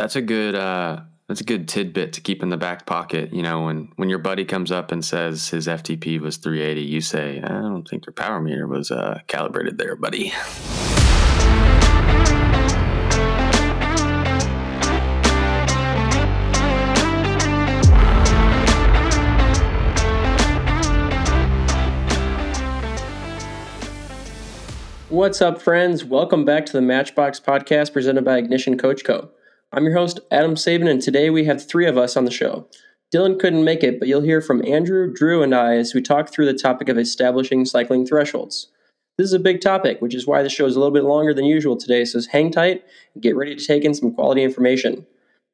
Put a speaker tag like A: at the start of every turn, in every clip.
A: That's a good uh that's a good tidbit to keep in the back pocket. You know, when when your buddy comes up and says his FTP was 380, you say, "I don't think your power meter was uh, calibrated there, buddy."
B: What's up, friends? Welcome back to the Matchbox podcast presented by Ignition Coach Co. I'm your host, Adam Saban, and today we have three of us on the show. Dylan couldn't make it, but you'll hear from Andrew, Drew, and I as we talk through the topic of establishing cycling thresholds. This is a big topic, which is why the show is a little bit longer than usual today, so hang tight and get ready to take in some quality information.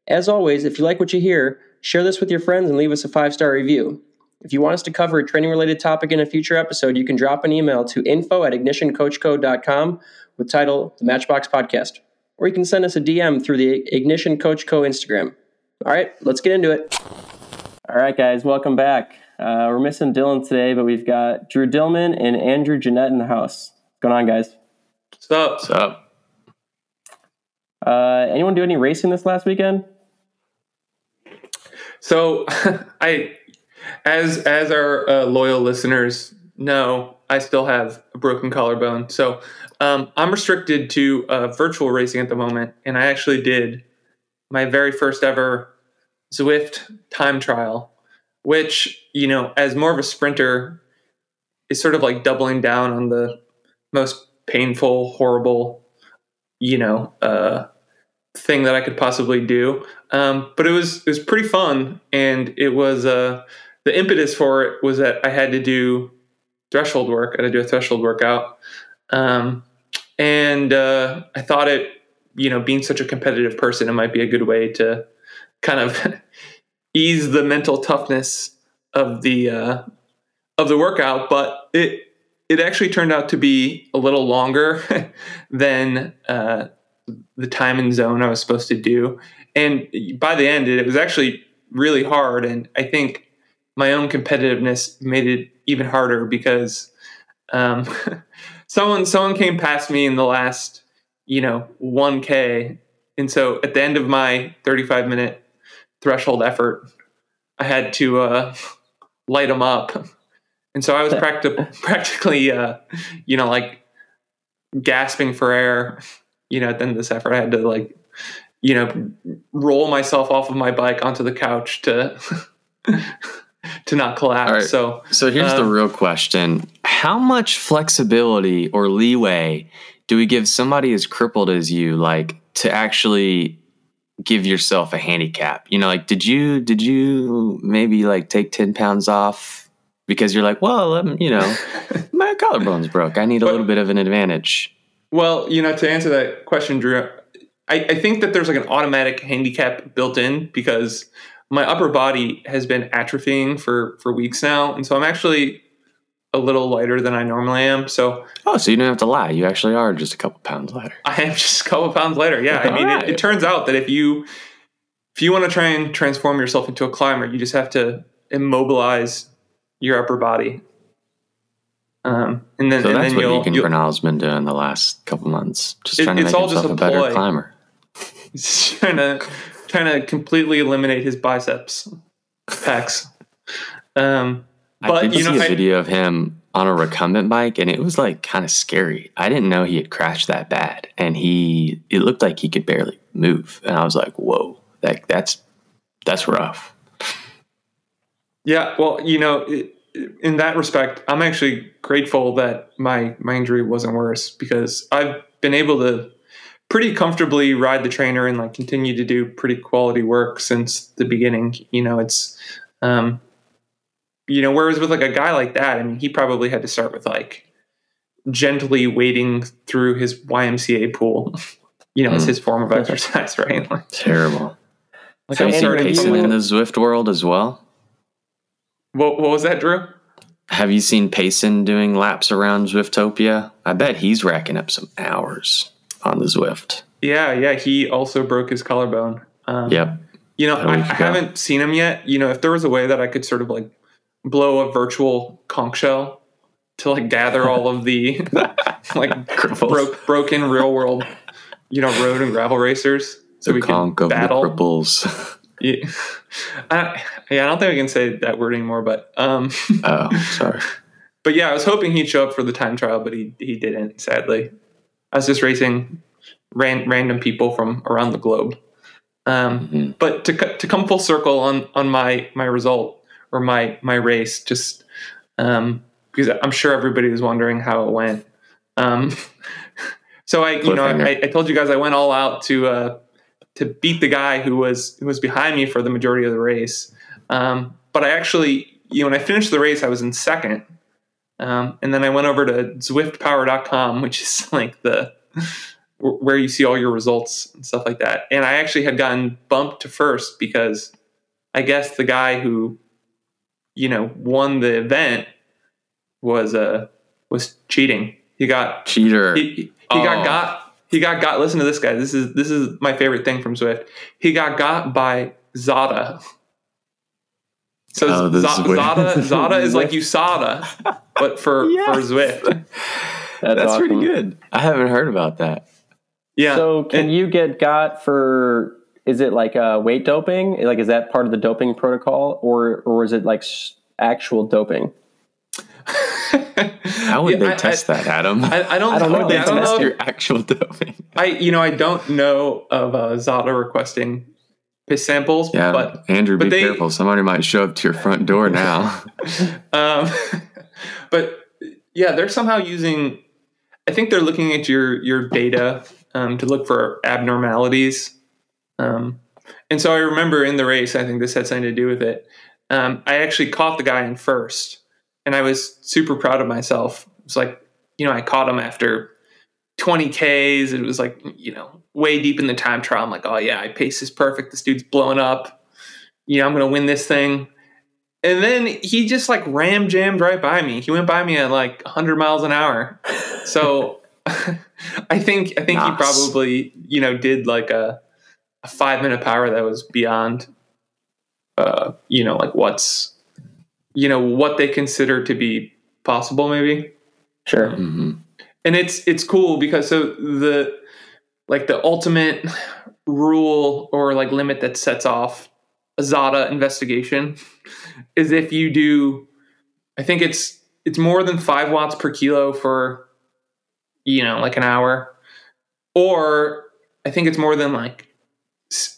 B: As always, if you like what you hear, share this with your friends and leave us a five star review. If you want us to cover a training related topic in a future episode, you can drop an email to info at ignitioncoachco.com with title The Matchbox Podcast. Or you can send us a DM through the Ignition Coach Co Instagram. All right, let's get into it. All right, guys, welcome back. Uh, we're missing Dylan today, but we've got Drew Dillman and Andrew Giniat in the house. What's going on, guys?
C: What's up?
A: What's up?
B: Uh, anyone do any racing this last weekend?
C: So, I, as as our uh, loyal listeners know, I still have a broken collarbone. So, um, I'm restricted to uh, virtual racing at the moment, and I actually did my very first ever Zwift time trial, which you know, as more of a sprinter, is sort of like doubling down on the most painful, horrible, you know, uh, thing that I could possibly do. Um, but it was it was pretty fun, and it was uh, the impetus for it was that I had to do threshold work. I had to do a threshold workout, um, and uh, I thought it, you know, being such a competitive person, it might be a good way to kind of ease the mental toughness of the uh, of the workout. But it it actually turned out to be a little longer than uh, the time and zone I was supposed to do. And by the end, it was actually really hard. And I think my own competitiveness made it even harder because um, someone someone came past me in the last you know 1k and so at the end of my 35 minute threshold effort i had to uh, light them up. And so i was practi- practically uh, you know like gasping for air you know at the end of this effort. I had to like you know roll myself off of my bike onto the couch to to not collapse
A: right.
C: so
A: So here's the
C: Um,
A: real question: How much flexibility or leeway do we give somebody as crippled as you, like, to actually give yourself a handicap? You know, like, did you did you maybe like take ten pounds off because you're like, well, um, you know, my collarbone's broke. I need a
C: But-
A: little bit of an advantage.
C: Well, you know, to answer that question, Drew, I, I think that there's like an automatic handicap built in because my upper body has been atrophying for for weeks now, and so I'm actually a little lighter than I normally am. So
A: Oh, so you don't have to lie. You actually are just a couple pounds lighter.
C: I am just a couple pounds lighter. Yeah, I mean, it, it turns out that if you if you want to try and transform yourself into a climber, you just have to immobilize your upper body, um, and then
A: So
C: and
A: that's
C: then
A: what
C: you'll
A: Bernal's been doing the last couple months, just
C: It-
A: trying to
C: it's
A: make
C: all just
A: himself a,
C: a
A: better climber.
C: He's trying to trying to completely eliminate his biceps pecs. Um,
A: I
C: but
A: did
C: you
A: see
C: know,
A: a
C: I-
A: video of him on a recumbent bike, and it was like kind of scary. I didn't know he had crashed that bad, and he it looked like he could barely move, and I was like, "Whoa, that that's that's rough."
C: yeah, well, you know, it, in that respect, I'm actually grateful that my my injury wasn't worse because I've been able to pretty comfortably ride the trainer and like continue to do pretty quality work since the beginning. You know, it's um, you know, whereas with like a guy like that, I mean, he probably had to start with like gently wading through his YMCA pool. You know, as
A: Mm.
C: his form of exercise, right? Like,
A: Terrible.
C: like
A: Have
C: I'm
A: you seen
C: starting
A: Payson
C: from
A: in the Zwift world as well?
C: what, what was that, Drew?
A: Have you seen Payson doing laps around Zwiftopia? I bet he's racking up some hours on the Zwift.
C: Yeah, yeah. He also broke his collarbone. Um,
A: Yep.
C: You know, I,
A: ago.
C: haven't seen him yet. You know, if there was a way that I could sort of like blow a virtual conch shell to like gather all of the like broke broken real world, you know, road and gravel racers,
A: So the we can battle. the cripples.
C: yeah. I, yeah, I don't think I can say that word anymore, but um
A: Oh, sorry.
C: But yeah, I was hoping he'd show up for the time trial, but he he didn't, sadly. I was just racing ran, random people from around the globe. Um, mm-hmm. But to to come full circle on on my my result or my my race, just um, because I'm sure everybody was wondering how it went. Um, so I you know I, I, told you guys I went all out to uh, to beat the guy who was who was behind me for the majority of the race. Um, but I actually you know when I finished the race I was in second. Um, and then I went over to zwiftpower.com, which is like the where you see all your results and stuff like that. And I actually had gotten bumped to first because I guess the guy who, you know, won the event was uh was cheating. He got
A: cheater.
C: He, he oh. got got he got got. Listen to this guy. This is this is my favorite thing from Zwift. He got got by Zada. So oh, Zada Zada is like USADA, but for yes. for Zwift.
A: That's, That's awesome. pretty good. I haven't heard about that.
B: Yeah. So can and, you get got for? Is it like uh, weight doping? Like, is that part of the doping protocol, or or is it like actual doping?
A: How would yeah, they I, test I, that, Adam?
C: I, I don't. I don't know.
A: They I don't test know. your actual doping.
C: I you know I don't know of uh, Zada requesting piss samples.
A: Yeah,
C: but
A: Andrew, but be they, careful. Somebody might show up to your front door now.
C: um, but yeah, they're somehow using. I think they're looking at your your data um, to look for abnormalities. Um, and so I remember in the race, I think this had something to do with it. Um, I actually caught the guy in first, and I was super proud of myself. It's like, you know, I caught him after 20 Ks. It was like, you know, way deep in the time trial. I'm like, oh yeah, I pace is perfect. This dude's blowing up. You know, I'm gonna win this thing. And then he just like ram jammed right by me. He went by me at like 100 miles an hour. So I think I think nice. he probably you know did like a, a five minute power that was beyond uh, you know like what's you know what they consider to be possible maybe
B: sure mm-hmm.
C: And it's it's cool because so the like the ultimate rule or like limit that sets off a zada investigation is if you do i think it's it's more than five watts per kilo for you know, like an hour. Or I think it's more than like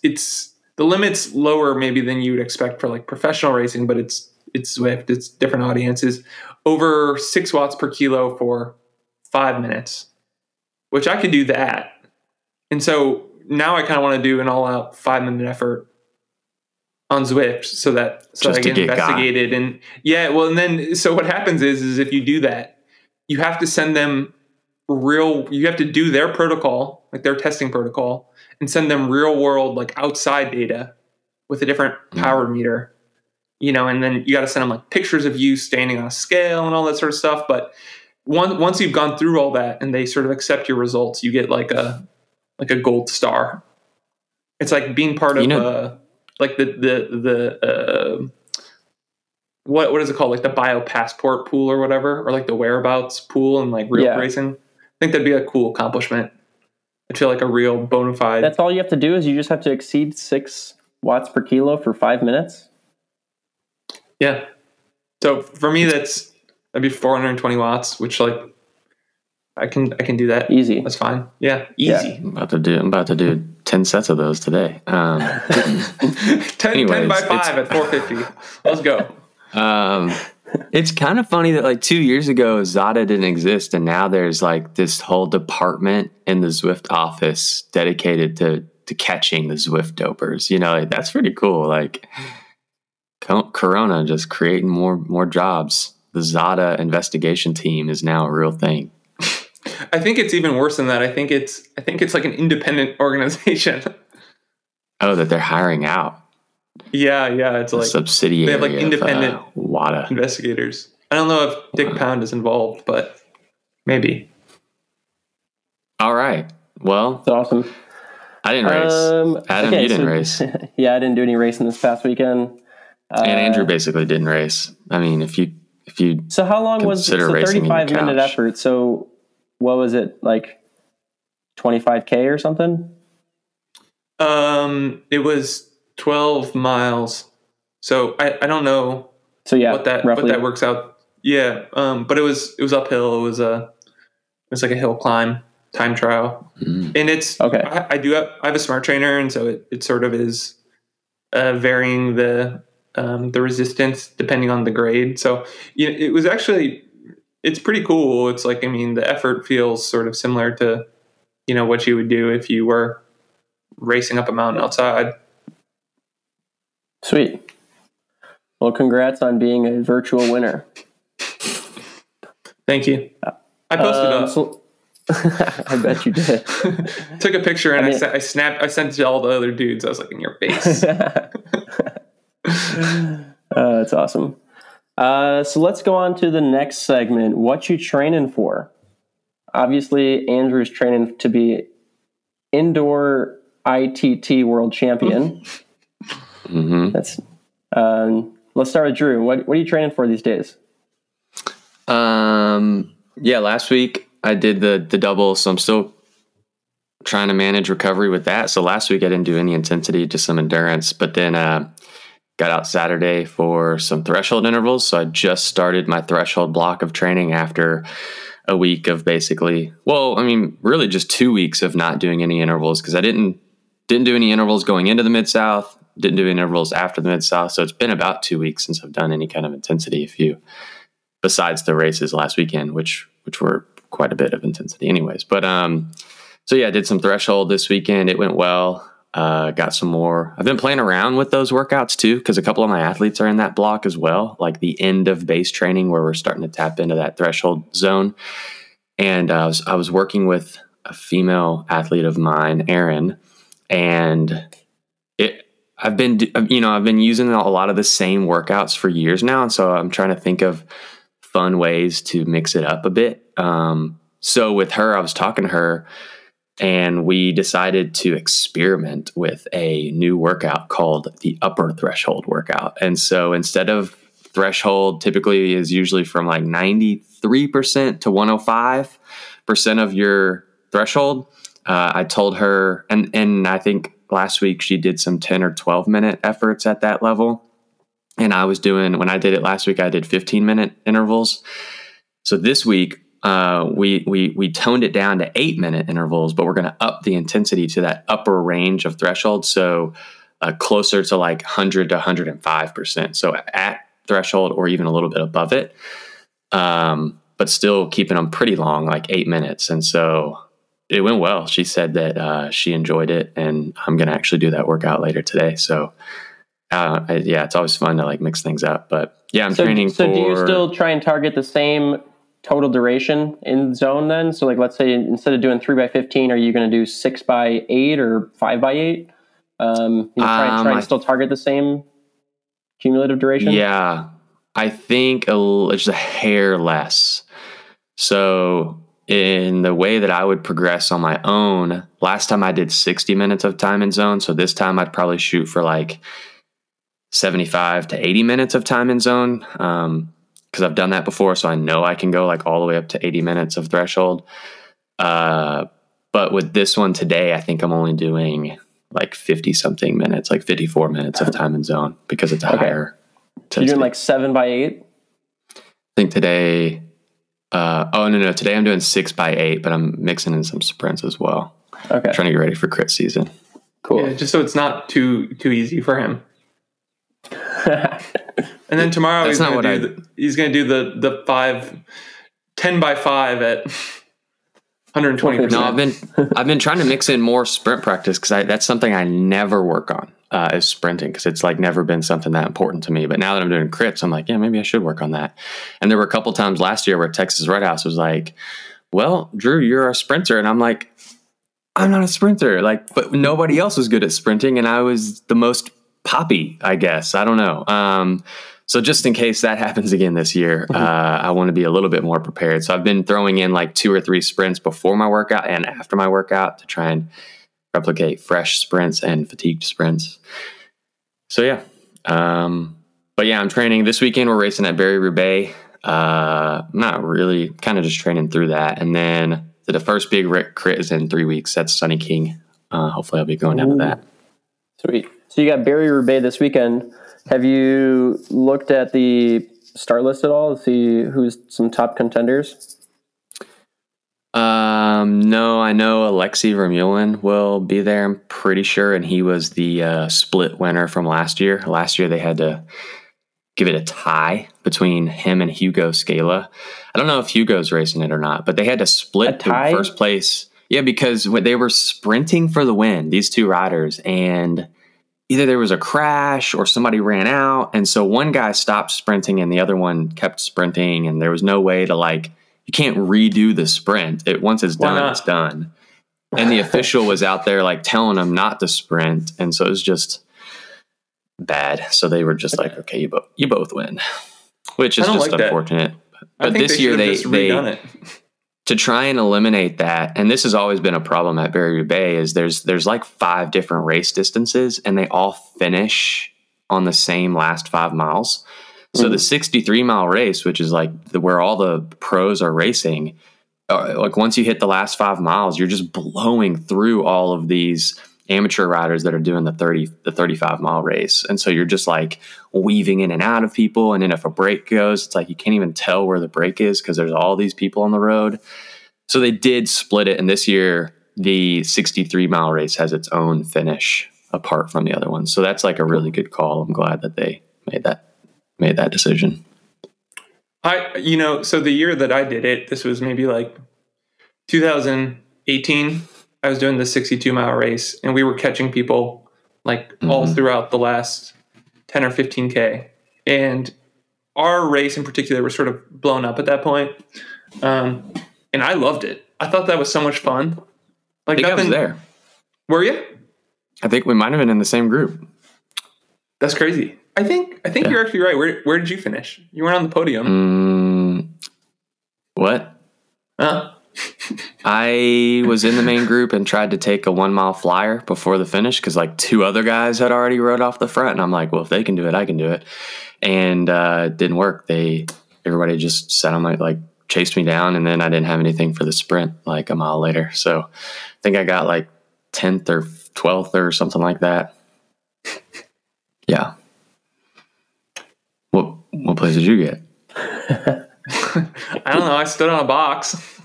C: it's the limits lower maybe than you would expect for like professional racing, but it's it's Zwift, it's different audiences. Over six watts per kilo for five minutes, which I could do that. And so now I kind of want to do an all out five minute effort on Zwift so that so Just I get, get investigated. Got. And yeah, well, and then so what happens is is if you do that, you have to send them real you have to do their protocol like their testing protocol and send them real world like outside data with a different mm. power mm. meter you know and then you got to send them like pictures of you standing on a scale and all that sort of stuff but one, once you've gone through all that and they sort of accept your results you get like a like a gold star it's like being part of you know, uh, like the the the uh, what what is it called like the bio passport pool or whatever or like the whereabouts pool and like real yeah. racing I think that'd be a cool accomplishment. I feel like a real bona fide.
B: That's all you have to do is you just have to exceed six watts per kilo for five minutes.
C: Yeah. So for me, that's that'd be 420 watts, which like I can I can do that
B: easy.
C: That's fine. Yeah, easy. Yeah.
A: I'm about to do I'm about to do 10 sets of those today. Um,
C: 10, anyways, 10 by five at 450. Let's go.
A: Um, it's kind of funny that like two years ago Zada didn't exist, and now there's like this whole department in the Zwift office dedicated to to catching the Zwift dopers. You know, like, that's pretty cool. Like Corona just creating more more jobs. The Zada investigation team is now a real thing.
C: I think it's even worse than that. I think it's I think it's like an independent organization.
A: oh, that they're hiring out.
C: Yeah, yeah, it's like
A: subsidiary. They
C: have like independent
A: of, uh, WADA
C: investigators. I don't know if Dick Pound is involved, but maybe.
A: All right. Well,
B: that's awesome.
A: I didn't race. Um, Adam, okay, you didn't so, race.
B: yeah, I didn't do any racing this past weekend.
A: Uh, and Andrew basically didn't race. I mean, if you if you
B: so how long was it? So thirty five minute effort. So what was it like? Twenty five k or something?
C: Um, it was 12 miles. So I, I don't know
B: So yeah,
C: what that
B: roughly.
C: what that works out. Yeah, um, but it was it was uphill. It was a it was like a hill climb time trial,
A: Mm.
C: and it's
B: Okay.
C: I, I do have I have a smart trainer, and so it, it sort of is uh, varying the um, the resistance depending on the grade. So you know, it was actually it's pretty cool. It's like I mean the effort feels sort of similar to you know what you would do if you were racing up a mountain outside.
B: Sweet. Well, congrats on being a virtual winner.
C: Thank you. I posted
B: Um,
C: up.
B: so- I bet you did.
C: took a picture and
B: I
C: I,
B: mean-
C: sa- I snapped. I sent it to all the other dudes. I was like, "In your face."
B: Uh, that's awesome. Uh, so let's go on to the next segment. What you training for? Obviously, Andrew's training to be indoor ITT world champion.
A: hmm
B: That's. Um, let's start with Drew. What What are you training for these days?
A: Um, yeah, last week I did the the double, so I'm still trying to manage recovery with that. So last week I didn't do any intensity, just some endurance. But then uh, got out Saturday for some threshold intervals. So I just started my threshold block of training after a week of basically, well, I mean, really just two weeks of not doing any intervals because I didn't didn't do any intervals going into the mid south. Didn't do any intervals after the mid south. So it's been about two weeks since I've done any kind of intensity. If you besides the races last weekend, which which were quite a bit of intensity, anyways. But um, so yeah, I did some threshold this weekend. It went well. Uh, got some more. I've been playing around with those workouts too because a couple of my athletes are in that block as well, like the end of base training where we're starting to tap into that threshold zone. And uh, I was I was working with a female athlete of mine, Erin, and it. I've been, you know, I've been using a lot of the same workouts for years now, and so I'm trying to think of fun ways to mix it up a bit. Um, so with her, I was talking to her, and we decided to experiment with a new workout called the upper threshold workout. And so instead of threshold, typically is usually from like 93% to 105% of your threshold. Uh, I told her, and and I think last week she did some 10 or 12 minute efforts at that level. And I was doing, when I did it last week, I did 15 minute intervals. So this week, uh, we, we, we toned it down to eight minute intervals, but we're going to up the intensity to that upper range of threshold. So uh, closer to like 100 to 105%. So at threshold or even a little bit above it. Um, but still keeping them pretty long, like eight minutes. And so it went well. She said that uh, she enjoyed it, and I'm going to actually do that workout later today. So, uh, yeah, it's always fun to like mix things up. But yeah, I'm
B: So,
A: training
B: so
A: for.
B: do you still try and target the same total duration in zone then? So like let's say instead of doing three by fifteen, are you going to do six by eight or five by eight? Um, you know, try,
A: Um,
B: try and still target the same cumulative duration.
A: Yeah, I think a, just a hair less. So, in the way that I would progress on my own, last time I did 60 minutes of time in zone. So, this time I'd probably shoot for like 75 to 80 minutes of time in zone. Um, because I've done that before, so I know I can go like all the way up to 80 minutes of threshold. Uh, but with this one today, I think I'm only doing like 50 something minutes, like 54 minutes of time in zone because it's a
B: Okay.
A: higher.
B: So you're
A: intensity.
B: doing like seven by eight.
A: I think today. Uh, oh no no! Today I'm doing six by eight, but I'm mixing in some sprints as well.
B: Okay,
A: Trying to get ready for crit season.
B: cool.
C: Yeah, just so it's not too too easy for him. And then tomorrow
A: That's
C: he's
A: not
C: gonna
A: what
C: do
A: I-
C: the, he's gonna do the the five 10 by five at 120
A: No, I've been I've been trying to mix in more sprint practice because that's something I never work on uh, is sprinting because it's like never been something that important to me. But now that I'm doing crits, I'm like, yeah, maybe I should work on that. And there were a couple times last year where Texas Red House was like, "Well, Drew, you're a sprinter," and I'm like, "I'm not a sprinter." Like, but nobody else was good at sprinting, and I was the most poppy, I guess. I don't know. Um, so just in case that happens again this year, uh, I want to be a little bit more prepared. So I've been throwing in like two or three sprints before my workout and after my workout to try and replicate fresh sprints and fatigued sprints. So yeah, um, but yeah, I'm training this weekend. We're racing at Barry Roubaix. Uh, not really, kind of just training through that, and then the first big crit is in three weeks. That's Sunny King uh, hopefully I'll be going down to that.
B: Sweet. So you got Barry Roubaix this weekend. Have you looked at the start list at all to see who's some top contenders?
A: Um, no, I know Alexey Vermeulen will be there. I'm pretty sure, and he was the uh, split winner from last year. Last year they had to give it a tie between him and Hugo Scala. I don't know if Hugo's racing it or not, but they had to split the first place. Yeah, because they were sprinting for the win, these two riders, and either there was a crash or somebody ran out, and so one guy stopped sprinting and the other one kept sprinting, and there was no way to like you can't redo the sprint. It once it's
C: Why
A: done,
C: not?
A: it's done. And the official was out there like telling them not to sprint, and so it was just bad. So they were just like, okay, you both you both win, which is just
C: like that.
A: unfortunate.
C: I
A: But
C: think
A: this year they they
C: it.
A: To try and eliminate that, and this has always been a problem at Barry Roubaix, is there's there's like five different race distances, and they all finish on the same last five miles. So the 63 mile race, which is like the, where all the pros are racing, uh, like once you hit the last five miles, you're just blowing through all of these amateur riders that are doing the 30 the 35 mile race. And so you're just like weaving in and out of people. And then if a break goes it's like you can't even tell where the break is because there's all these people on the road. So they did split it. And this year the 63 mile race has its own finish apart from the other ones so that's like a really good call. I'm glad that they made that made that decision.
C: I, you know, so the year that I did it, this was maybe like 2018. I was doing the 62 mile race, and we were catching people like all
A: Mhm.
C: throughout the last 10 or 15k. And our race in particular was sort of blown up at that point, um, and I loved it. I thought that was so much fun.
A: i
C: Like
A: think i was
C: nothing.
A: there
C: Were you?
A: i think we might have been in the same group
C: That's crazy. I think I think
A: Yeah.
C: you're actually right. Where where did you finish? You weren't on the podium.
A: mm, what
C: Huh?
A: I was in the main group and tried to take a one mile flyer before the finish because like two other guys had already rode off the front, and I'm like, well, if they can do it, I can do it, and uh, it didn't work. They everybody just sat on my like chased me down, and then I didn't have anything for the sprint like a mile later. So I think I got like tenth or twelfth or something like that. Yeah. What what place did you get?
C: I don't know. I stood on a box.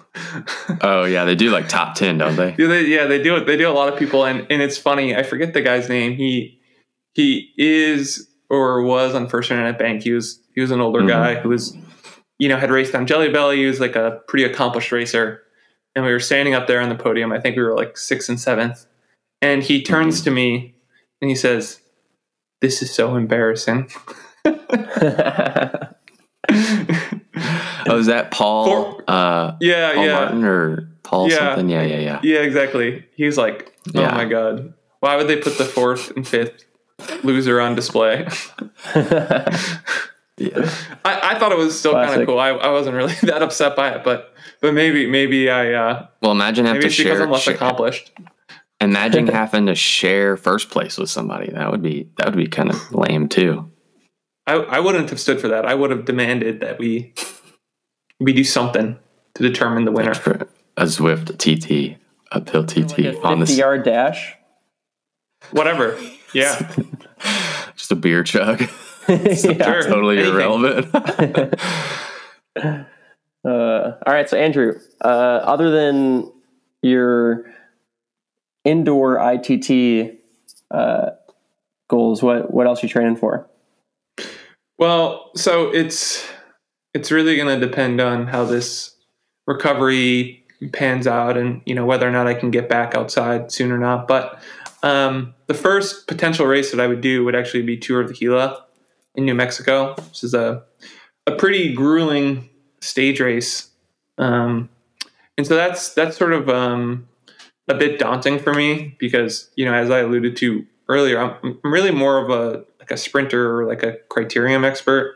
A: Oh yeah, they do like top ten, don't they?
C: Yeah, they, yeah, they do it. They do a lot of people, and and it's funny. I forget the guy's name. He he is or was on First Internet Bank. He was he was an older
A: Mhm.
C: guy who was you know had raced on Jelly Belly. He was like a pretty accomplished racer, and we were standing up there on the podium. I think we were like sixth and seventh, and he turns to me and he says, "This is so embarrassing."
A: Oh, is that Paul?
C: For-
A: uh,
C: yeah,
A: Paul
C: yeah.
A: Martin or Paul
C: Yeah.
A: something? Yeah, yeah, yeah.
C: Yeah, exactly. He's like, oh
A: Yeah.
C: my god, why would they put the fourth and fifth loser on display?
A: Yeah.
C: I, I thought it was still kind of cool. I, I wasn't really that upset by it, but but maybe maybe I uh,
A: Well, imagine having to share.
C: I'm less
A: share-
C: accomplished.
A: imagine having to share first place with somebody. That would be that would be kind of lame too.
C: I, I wouldn't have stood for that. I would have demanded that we we do something to determine the winner.
A: For a Zwift TT uphill TT
B: Like a
A: on
B: 50
A: this,
B: yard dash.
C: Whatever. Yeah.
A: just a beer chug,
B: Yeah.
C: Sure.
A: totally
C: Anything.
A: irrelevant.
B: Uh, all right, so Andrew, uh, other than your indoor ITT uh, goals, what what else are you training for?
C: Well, so it's it's really going to depend on how this recovery pans out, and you know whether or not I can get back outside soon or not. But um, the first potential race that I would do would actually be Tour of the Gila in New Mexico. This is a a pretty grueling stage race, um, and so that's that's sort of um, a bit daunting for me because you know as I alluded to earlier, I'm, I'm really more of a like a sprinter or like a criterium expert.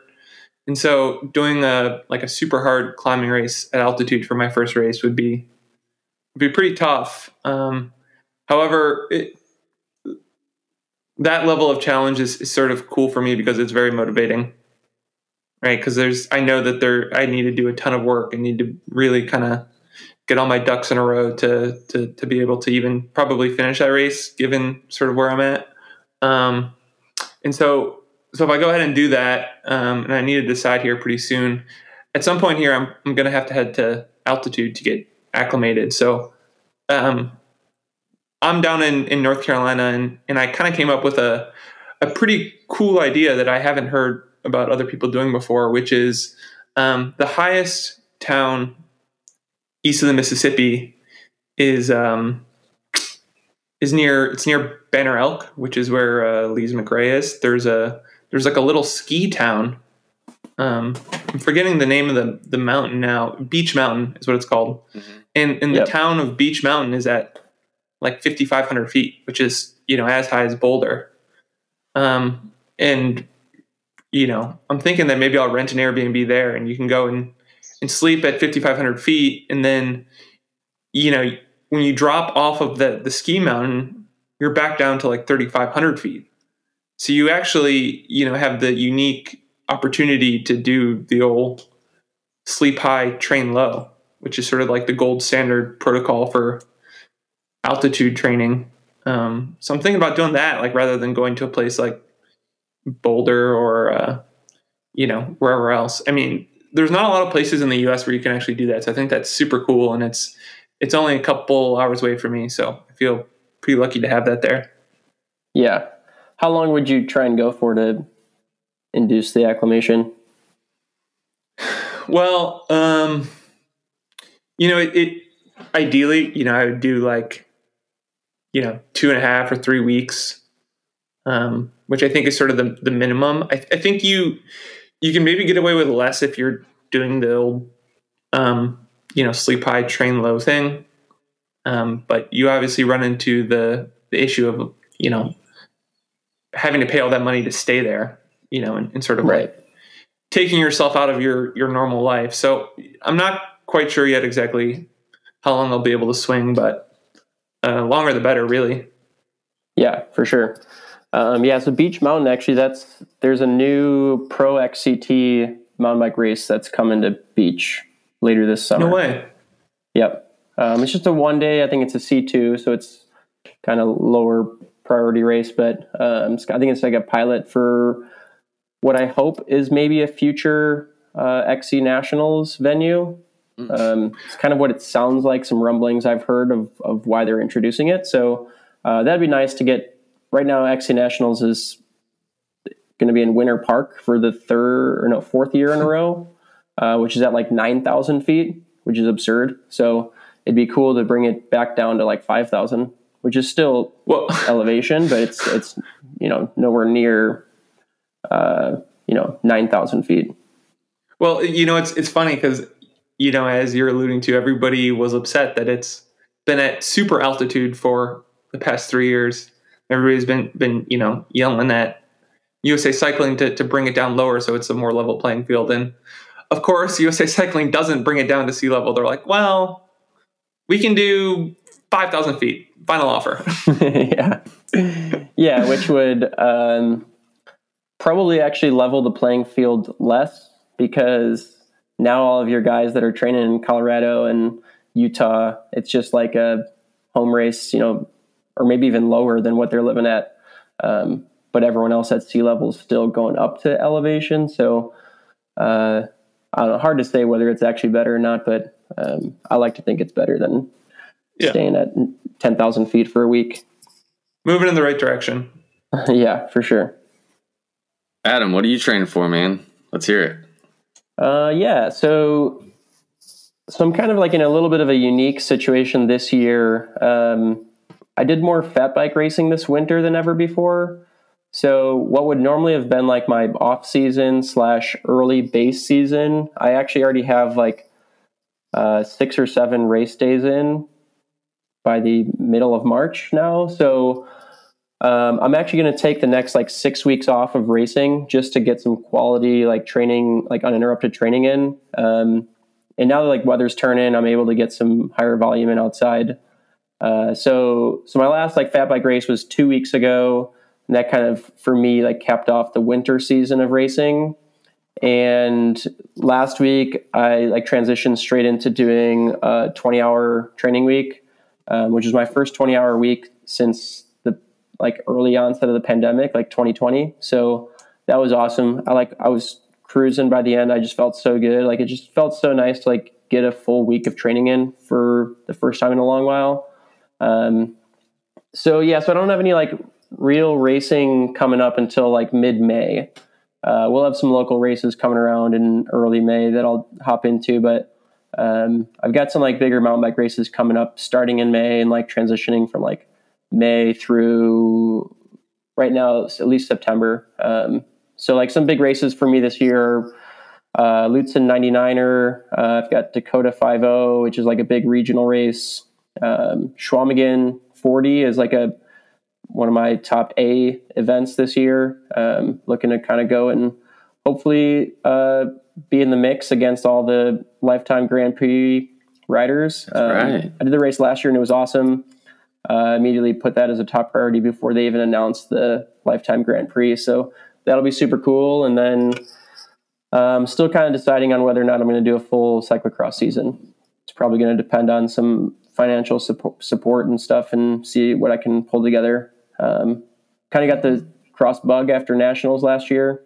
C: And so doing a like a super hard climbing race at altitude for my first race would be would be pretty tough. Um, however, it, that level of challenge is, is sort of cool for me because it's very motivating, right? Because there's I know that there I need to do a ton of work. I need to really kind of get all my ducks in a row to to to be able to even probably finish that race, given sort of where I'm at. Um, and so so if I go ahead and do that, um, and I need to decide here pretty soon, at some point here, I'm I'm going to have to head to altitude to get acclimated. So. Um, I'm down in, in North Carolina and, and I kind of came up with a, a pretty cool idea that I haven't heard about other people doing before, which is um, the highest town east of the Mississippi is um, is near it's near Banner Elk, which is where uh, Lees McRae is. There's a there's like a little ski town. Um, I'm forgetting the name of the the mountain now. Beech Mountain is what it's called, mm-hmm. and and yep. the town of Beech Mountain is at like 5,500 feet, which is you know as high as Boulder. Um, and you know, I'm thinking that maybe I'll rent an Airbnb there, and you can go and and sleep at 5,500 feet, and then you know when you drop off of the the ski mountain, you're back down to like 3,500 feet. So you actually you know have the unique opportunity to do the old sleep high, train low, which is sort of like the gold standard protocol for altitude training. Um, so I'm thinking about doing that, like rather than going to a place like Boulder or uh, you know wherever else. I mean, there's not a lot of places in the U.S. where you can actually do that. So I think that's super cool, and it's it's only a couple hours away from me, so I feel pretty lucky to have that there.
B: Yeah. How long would you try and go for to induce the acclimation?
C: Well, um, you know, it, it ideally, you know, I would do like you know two and a half or three weeks, um, which I think is sort of the the minimum. I, I, think you you can maybe get away with less if you're doing the old um, you know sleep high train low thing, um, but you obviously run into the the issue of you know having to pay all that money to stay there, you know, and, and sort of right. like taking yourself out of your your normal life. So I'm not quite sure yet exactly how long I'll be able to swing, but uh, longer the better, really.
B: Yeah, for sure. Um, yeah, so Beech Mountain actually, that's there's a new Pro XCT mountain bike race that's coming to Beech later this summer.
C: No way.
B: Yep. Um, it's just a one day. I think it's a C two, so it's kind of lower priority race. But um, I think it's like a pilot for what I hope is maybe a future uh, XC Nationals venue. Mm. Um, it's kind of what it sounds like. Some rumblings I've heard of of why they're introducing it. So uh, that'd be nice to get. Right now, XC Nationals is going to be in Winter Park for the third or no fourth year in a row, uh, which is at like nine thousand feet, which is absurd. So it'd be cool to bring it back down to like five thousand, which is still well, elevation, but it's it's you know nowhere near uh, you know nine thousand feet.
C: Well, you know it's it's funny because you know, as you're alluding to, everybody was upset that it's been at super altitude for the past three years. Everybody's been been you know yelling at USA Cycling to to bring it down lower so it's a more level playing field. And of course, USA Cycling doesn't bring it down to sea level. They're like, well, we can do five thousand feet. Final offer.
B: yeah, yeah, which would um, probably actually level the playing field less because now all of your guys that are training in Colorado and Utah, it's just like a home race, you know, or maybe even lower than what they're living at. Um, but everyone else at sea level is still going up to elevation. So, uh, I don't know, hard to say whether it's actually better or not, but um, I like to think it's better than yeah. staying at 10,000 feet for a week.
C: Moving in the right direction.
B: yeah, for sure.
A: Adam, what are you training for, man? Let's hear it.
B: Uh, yeah. So, so I'm kind of like in a little bit of a unique situation this year. Um, I did more fat bike racing this winter than ever before. So, what would normally have been like my off season slash early base season, I actually already have like uh, six or seven race days in by the middle of March now. So, um, I'm actually going to take the next like six weeks off of racing just to get some quality like training, like uninterrupted training in. Um, and now that like weather's turning, I'm able to get some higher volume in outside. Uh, so, so my last like fat bike race was two weeks ago, and that kind of for me like capped off the winter season of racing. and last week I like transitioned straight into doing a 20 hour training week, um, which is my first 20 hour week since the like early onset of the pandemic, like 2020. So that was awesome. I like I was cruising by the end. I just felt so good. Like it just felt so nice to like get a full week of training in for the first time in a long while. Um, so yeah, so I don't have any like real racing coming up until like mid May. Uh, we'll have some local races coming around in early May that I'll hop into, but um, I've got some like bigger mountain bike races coming up starting in May and like transitioning from like May through right now at least September. Um, so like some big races for me this year. Uh, Lutsen 99er. Uh, I've got Dakota 50, which is like a big regional race. Um, Chequamegon 40 is like a one of my top A events this year. Um, looking to kind of go and hopefully uh, be in the mix against all the lifetime Grand Prix riders. Um,
A: right.
B: I did the race last year and it was awesome. Uh, immediately put that as a top priority before they even announced the lifetime Grand Prix. So that'll be super cool. And then um, still kind of deciding on whether or not I'm going to do a full cyclocross season. It's probably going to depend on some financial support, support and stuff and see what I can pull together. Um, kind of got the cross bug after nationals last year.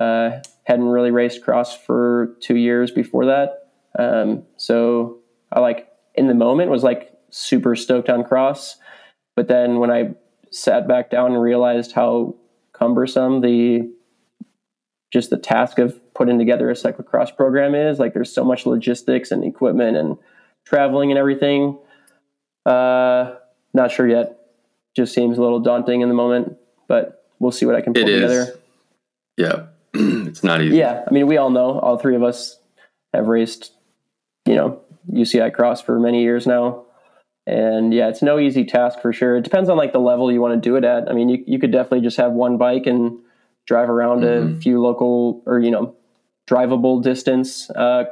B: Uh, hadn't really raced cross for two years before that. Um, so I like in the moment was like super stoked on cross. But then when I sat back down and realized how cumbersome the just the task of putting together a cyclocross program is. Like there's so much logistics and equipment and traveling and everything. Uh, not sure yet. Just seems a little daunting in the moment, but we'll see what I can pull
A: It is. Yeah. it's not easy.
B: Yeah, I mean, we all know. All three of us have raced, you know, UCI cross for many years now, and yeah, it's no easy task for sure. It depends on like the level you want to do it at. I mean, you you could definitely just have one bike and drive around a
A: Mhm.
B: few local or you know, drivable distance, uh,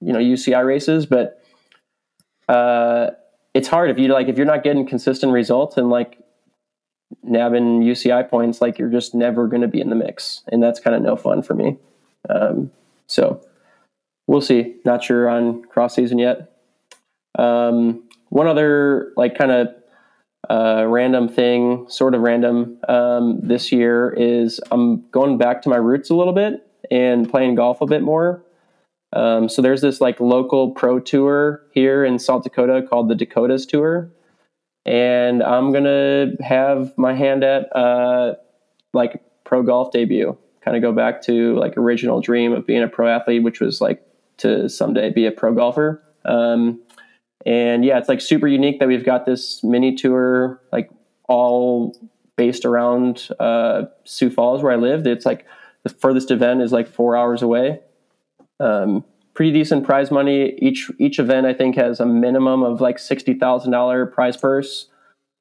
B: you know, UCI races, but uh, it's hard if you like if you're not getting consistent results and like nabbing UCI points, like you're just never going to be in the mix, and that's kind of no fun for me. Um, so we'll see. Not sure on cross season yet. Um, one other like kind of uh, random thing, sort of random, um, this year is I'm going back to my roots a little bit and playing golf a bit more. Um, so there's this like local pro tour here in South Dakota called the Dakotas Tour and I'm gonna have my hand at uh, like pro golf debut. Kind of go back to like original dream of being a pro athlete, which was like to someday be a pro golfer. Um, and yeah, it's like super unique that we've got this mini tour, like all based around uh, Sioux Falls, where I lived. It's like the furthest event is like four hours away. Um, pretty decent prize money. Each each event I think has a minimum of like sixty thousand dollar prize purse,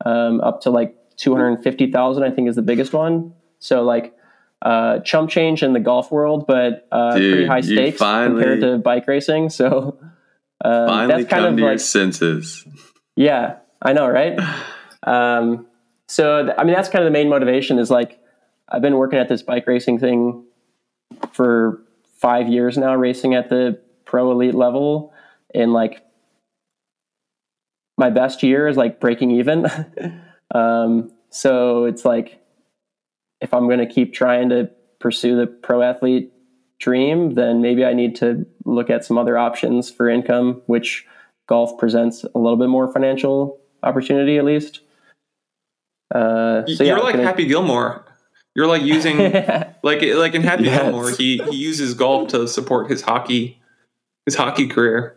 B: um, up to like two hundred fifty thousand. I think is the biggest one. So like uh, chump change in the golf world, but uh,
A: Dude,
B: pretty high stakes
A: finally-
B: compared to bike racing. So um,
A: Finally
B: that's kind
A: come
B: of
A: to your
B: like
A: senses.
B: yeah, I know, right? Um, so, th- I mean, that's kind of the main motivation is like, I've been working at this bike racing thing for five years now, racing at the pro elite level. And like, my best year is like breaking even. um, so it's like, if I'm going to keep trying to pursue the pro athlete dream, then maybe I need to look at some other options for income, which golf presents a little bit more financial opportunity at least. Uh, so
C: You're
B: I'm
C: like
B: gonna-
C: Happy Gilmore. You're like using like like in Happy
A: Yes.
C: Gilmore, he, he uses golf to support his hockey his hockey career.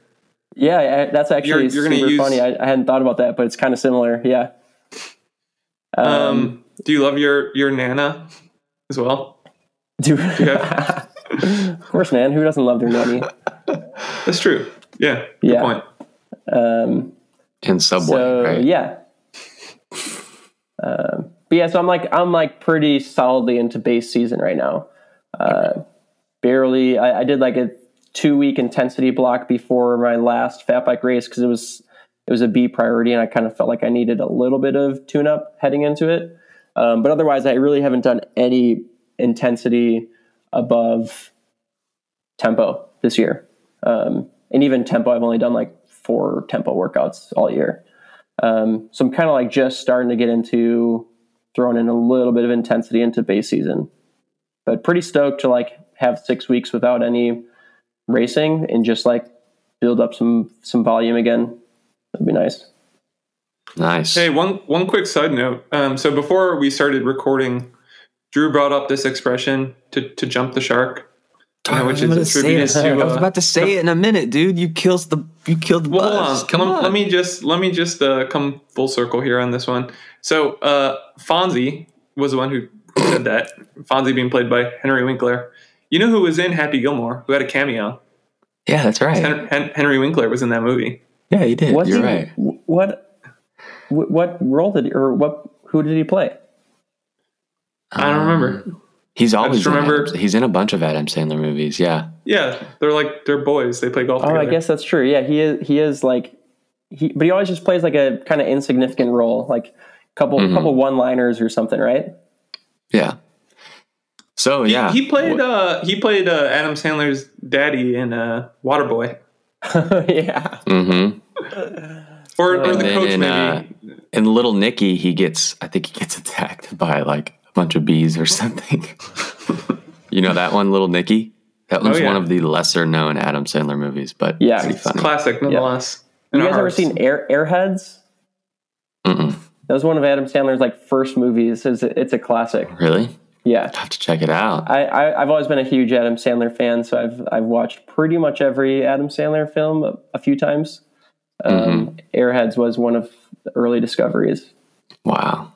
B: yeah, that's actually
C: You're- you're
B: super
C: use-
B: funny. I, I hadn't thought about that, but it's kind of similar. Yeah.
C: Um,
B: Um,
C: do you love your your nana as well?
B: dude,
C: yeah.
B: of course, man. Who doesn't love their nanny?
C: That's true. Yeah. Good
B: Yeah.
C: point.
B: Um,
A: And Subway,
B: so
A: right?
B: yeah. Um, yeah, so I'm like I'm like pretty solidly into base season right now. Uh, barely, I, I did like a two week intensity block before my last fat bike race because it was it was a B priority and I kind of felt like I needed a little bit of tune up heading into it. Um, but otherwise, I really haven't done any intensity above tempo this year. Um, and even tempo, I've only done like four tempo workouts all year. Um, so I'm kind of like just starting to get into throwing in a little bit of intensity into base season, but pretty stoked to like have six weeks without any racing and just like build up some some volume again. That'd be nice.
A: Nice.
C: Hey, one one quick side note. Um, so before we started recording, Drew brought up this expression to to jump the shark. You know, which
A: I'm
C: is
A: say
C: attributed
A: it.
C: to.
A: I was
C: uh,
A: about to say it in a minute, dude. You kills the you killed the
C: Well,
A: buzz.
C: hold on.
A: Come
C: let,
A: on.
C: let me just let me just uh, come full circle here on this one. So uh, Fonzie was the one who said that. Fonzie being played by Henry Winkler. You know who was in Happy Gilmore? Who had a cameo?
A: Yeah, that's right.
C: Hen- Hen- Henry Winkler was in that movie.
A: Yeah, he did.
B: What's
A: You're
B: he-
A: right.
B: wh- What what role did he, or what who did he play?
C: I don't remember.
A: He's always
C: just
A: in
C: remember-
A: Adam- he's in a bunch of Adam Sandler movies. Yeah.
C: Yeah, they're like they're boys. They play golf
B: Oh,
C: together.
B: I guess that's true. Yeah, he is. He is like he, but he always just plays like a kind of insignificant role, like a couple
A: Mhm.
B: couple one liners or something, right?
A: Yeah. So
C: He,
A: yeah,
C: he played uh, he played uh, Adam Sandler's daddy in uh, Waterboy,
B: yeah.
A: Mm-hmm.
C: or, or the coach
A: in,
C: maybe.
A: uh, In Little Nicky, he gets. I think he gets attacked by like a bunch of bees or something. you know that one, Little Nicky. That one's
C: Oh, yeah.
A: one of the lesser known Adam Sandler movies, but
B: Yeah.
A: pretty
C: It's
A: funny.
C: classic nonetheless. In
B: You
C: our
B: guys ever seen Air Airheads?
A: Mm-mm.
B: That was one of Adam Sandler's like first movies. It's a, it's a classic.
A: Really?
B: Yeah.
A: I have to check it out.
B: I, I I've always been a huge Adam Sandler fan, so I've I've watched pretty much every Adam Sandler film a, a few times. Um, Airheads was one of the early discoveries.
A: Wow.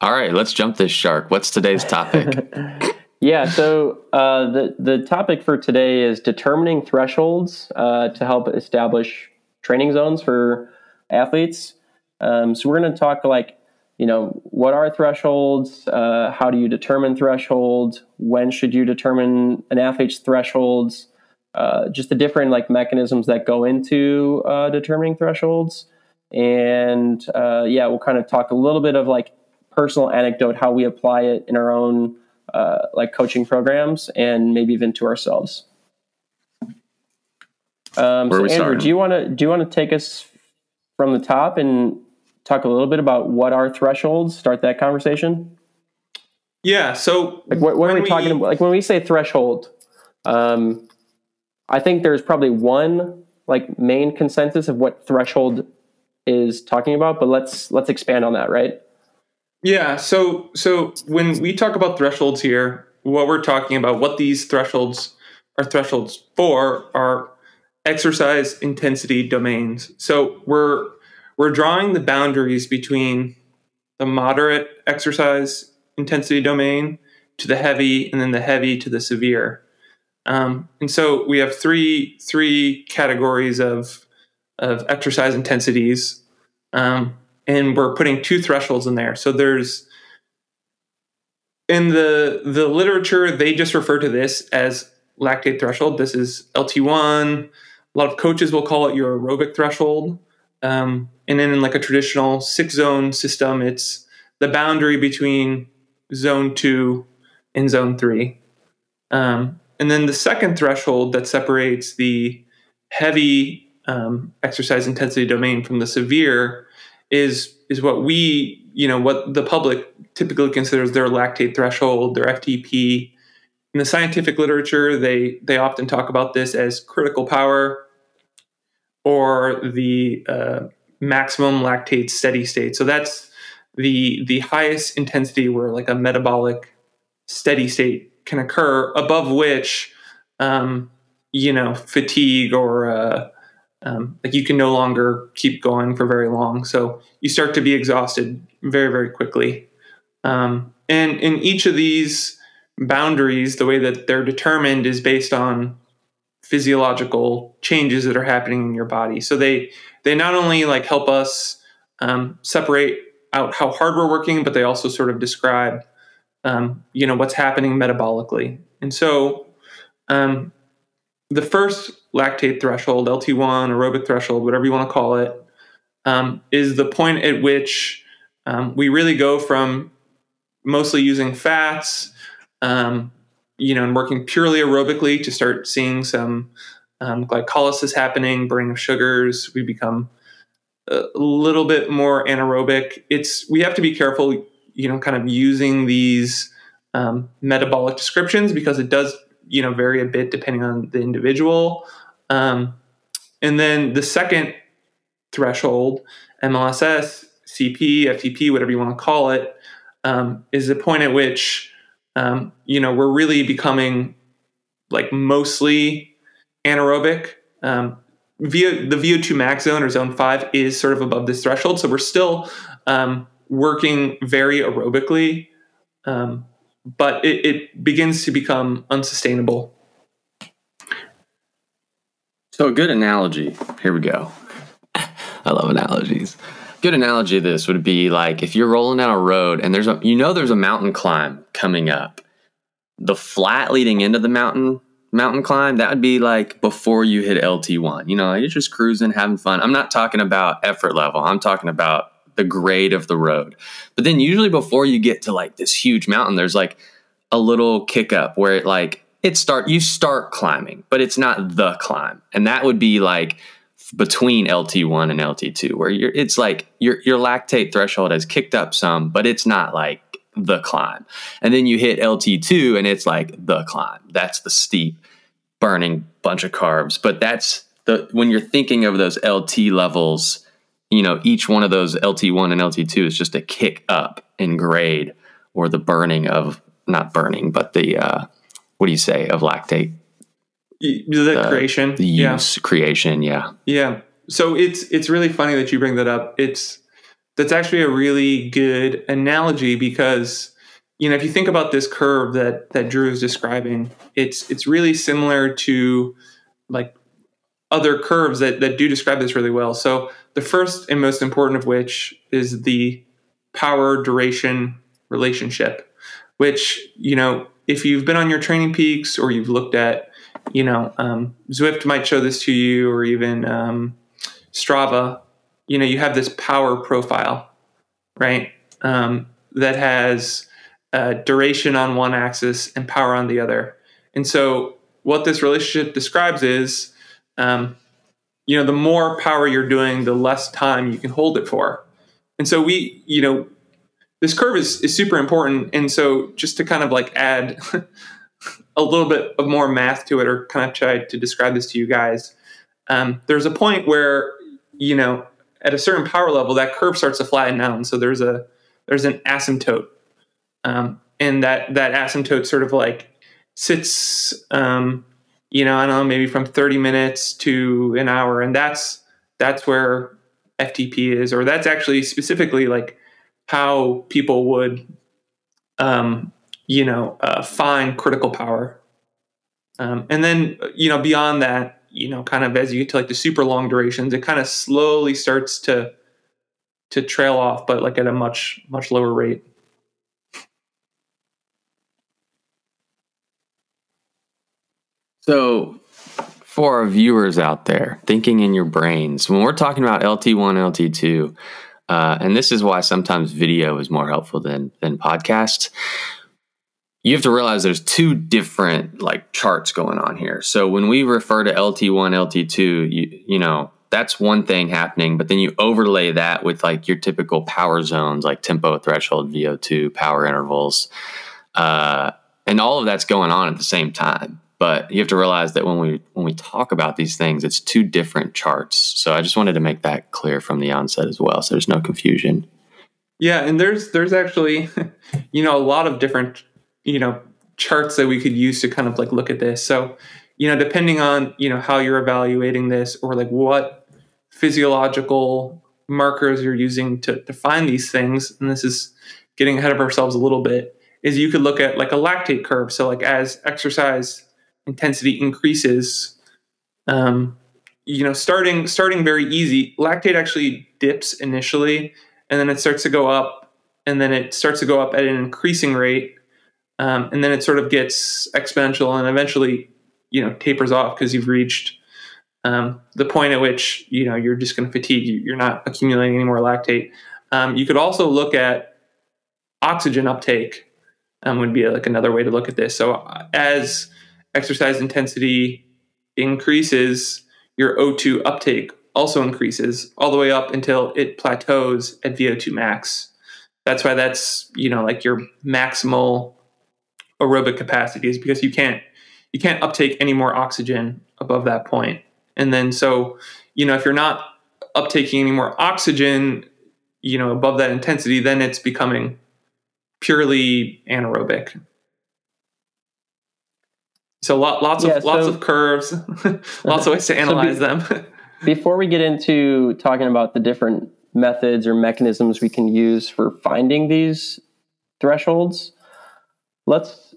A: All right, let's jump this shark. What's today's topic?
B: Yeah, so uh, the the topic for today is determining thresholds uh, to help establish training zones for athletes. Um, so we're going to talk like, you know, what are thresholds? Uh, how do you determine thresholds? When should you determine an athlete's thresholds? Uh, just the different like mechanisms that go into uh, determining thresholds. And uh, yeah, we'll kind of talk a little bit of like personal anecdote, how we apply it in our own uh, like coaching programs and maybe even to ourselves. Um,
A: Where
B: so
A: are we
B: Andrew,
A: starting?
B: do you want to do you want to take us from the top and talk a little bit about what are thresholds? Start that conversation.
C: Yeah. So
B: Like what, what are
C: when
B: we, talking about? Like when we say threshold, um, I think there's probably one like main consensus of what threshold is talking about, but let's let's expand on that, right?
C: Yeah. So so when we talk about thresholds here, what we're talking about, what these thresholds are thresholds for, are exercise intensity domains. So we're we're drawing the boundaries between the moderate exercise intensity domain to the heavy, and then the heavy to the severe. Um, and so we have three three categories of of exercise intensities. Um, and we're putting two thresholds in there. So there's in the the literature they just refer to this as lactate threshold. This is LT1. A lot of coaches will call it your aerobic threshold. Um, and then in like a traditional six zone system, it's the boundary between zone two and zone three. Um, and then the second threshold that separates the heavy um, exercise intensity domain from the severe is is what we you know what the public typically considers their lactate threshold, their FTP. In the scientific literature, they they often talk about this as critical power or the uh, maximum lactate steady state. So that's the the highest intensity where like a metabolic steady state can occur, above which um, you know fatigue or uh, um, like you can no longer keep going for very long. So you start to be exhausted very, very quickly. Um, and in each of these boundaries, the way that they're determined is based on physiological changes that are happening in your body. So they they not only like help us um, separate out how hard we're working, but they also sort of describe um, you know what's happening metabolically. And so um, the first lactate threshold, LT1, aerobic threshold, whatever you want to call it, um, is the point at which um, we really go from mostly using fats, um, you know, and working purely aerobically to start seeing some um, glycolysis happening, burning of sugars. We become a little bit more anaerobic. It's we have to be careful, you know, kind of using these um, metabolic descriptions because it does, you know, vary a bit depending on the individual. Um, and then the second threshold, MLSS, CP, FTP, whatever you want to call it, um, is the point at which um, you know we're really becoming like mostly anaerobic. Um, via the VO2 max zone or zone five is sort of above this threshold, so we're still um, working very aerobically, um, but it, it begins to become unsustainable.
A: So a good analogy. Here we go. I love analogies. Good analogy of this would be like if you're rolling down a road and there's a you know there's a mountain climb coming up. The flat leading into the mountain mountain climb, that would be like before you hit LT1. You know, you're just cruising, having fun. I'm not talking about effort level. I'm talking about the grade of the road. But then usually before you get to like this huge mountain, there's like a little kick up where it like it start you start climbing, but it's not the climb. And that would be like between LT1 and LT2 where you're it's like your your lactate threshold has kicked up some, but it's not like the climb. And then you hit LT2 and it's like the climb. That's the steep burning bunch of carbs. But that's the when you're thinking of those LT levels, you know, each one of those LT1 and LT2 is just a kick up in grade or the burning of not burning, but the uh what do you say of lactate?
C: The, the creation.
A: The use yeah. creation, yeah.
C: Yeah. So it's it's really funny that you bring that up. It's that's actually a really good analogy because you know if you think about this curve that that Drew is describing, it's it's really similar to like other curves that that do describe this really well. So the first and most important of which is the power duration relationship, which you know if you've been on your training peaks or you've looked at you know um, Zwift might show this to you or even um, Strava you know, you have this power profile, right? Um, that has uh, duration on one axis and power on the other. And so, what this relationship describes is, um, you know, the more power you're doing, the less time you can hold it for. And so, we, you know, this curve is, is super important. And so, just to kind of like add a little bit of more math to it, or kind of try to describe this to you guys, um, there's a point where, you know, at a certain power level, that curve starts to flatten out. And so there's a there's an asymptote, um, and that that asymptote sort of like sits, um, you know, I don't know, maybe from 30 minutes to an hour, and that's that's where FTP is, or that's actually specifically like how people would, um, you know, uh, find critical power. Um, and then, you know, beyond that, you know, kind of as you get to like the super long durations, it kind of slowly starts to to trail off, but like at a much much lower rate.
A: So, for our viewers out there, thinking in your brains, when we're talking about LT1, LT2, uh, and this is why sometimes video is more helpful than than podcasts you have to realize there's two different like charts going on here. So when we refer to LT1, LT2, you you know, that's one thing happening, but then you overlay that with like your typical power zones like tempo, threshold, VO2, power intervals. Uh, and all of that's going on at the same time. But you have to realize that when we when we talk about these things, it's two different charts. So I just wanted to make that clear from the onset as well, so there's no confusion.
C: Yeah, and there's there's actually, you know, a lot of different you know charts that we could use to kind of like look at this so you know depending on you know how you're evaluating this or like what physiological markers you're using to, find these things and this is getting ahead of ourselves a little bit is you could look at like a lactate curve so like as exercise intensity increases um, you know starting starting very easy. Lactate actually dips initially and then it starts to go up and then it starts to go up at an increasing rate um, and then it sort of gets exponential and eventually you know tapers off because you've reached um, the point at which you know you're just going to fatigue you're not accumulating any more lactate. Um, you could also look at oxygen uptake um, would be like another way to look at this. So uh, as exercise intensity increases, your O2 uptake also increases all the way up until it plateaus at VO2 max. That's why that's you know like your maximal aerobic capacity is because you can't you can't uptake any more oxygen above that point. And then so you know if you're not uptaking any more oxygen, you know above that intensity, then it's becoming purely anaerobic. So lot, lots yeah, of so, lots of curves, lots of ways to analyze so be, them.
B: before we get into talking about the different methods or mechanisms we can use for finding these thresholds, let's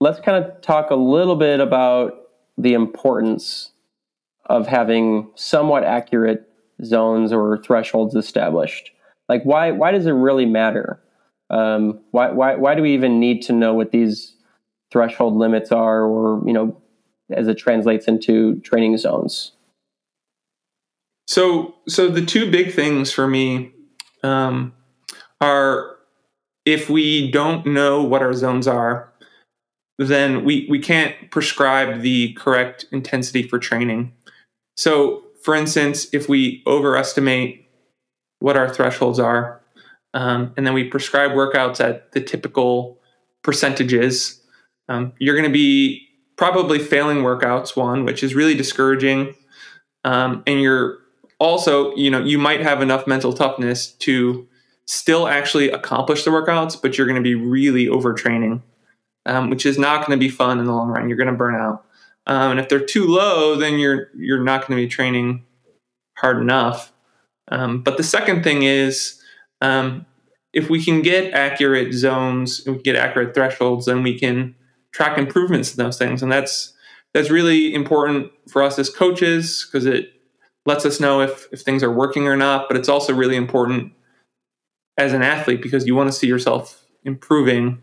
B: let's kind of talk a little bit about the importance of having somewhat accurate zones or thresholds established. Like why why does it really matter? Um, why why why do we even need to know what these threshold limits are, or you know, as it translates into training zones.
C: So, so the two big things for me um, are if we don't know what our zones are, then we we can't prescribe the correct intensity for training. So, for instance, if we overestimate what our thresholds are, um, and then we prescribe workouts at the typical percentages, um, you're going to be probably failing workouts, one, which is really discouraging. Um, and you're also, you know, you might have enough mental toughness to still actually accomplish the workouts, but you're going to be really overtraining, um, which is not going to be fun in the long run. You're going to burn out. Um, and if they're too low, then you're you're not going to be training hard enough. Um, but the second thing is, um, if we can get accurate zones, we get accurate thresholds, then we can track improvements in those things, and that's that's really important for us as coaches because it lets us know if if things are working or not. But it's also really important as an athlete because you want to see yourself improving.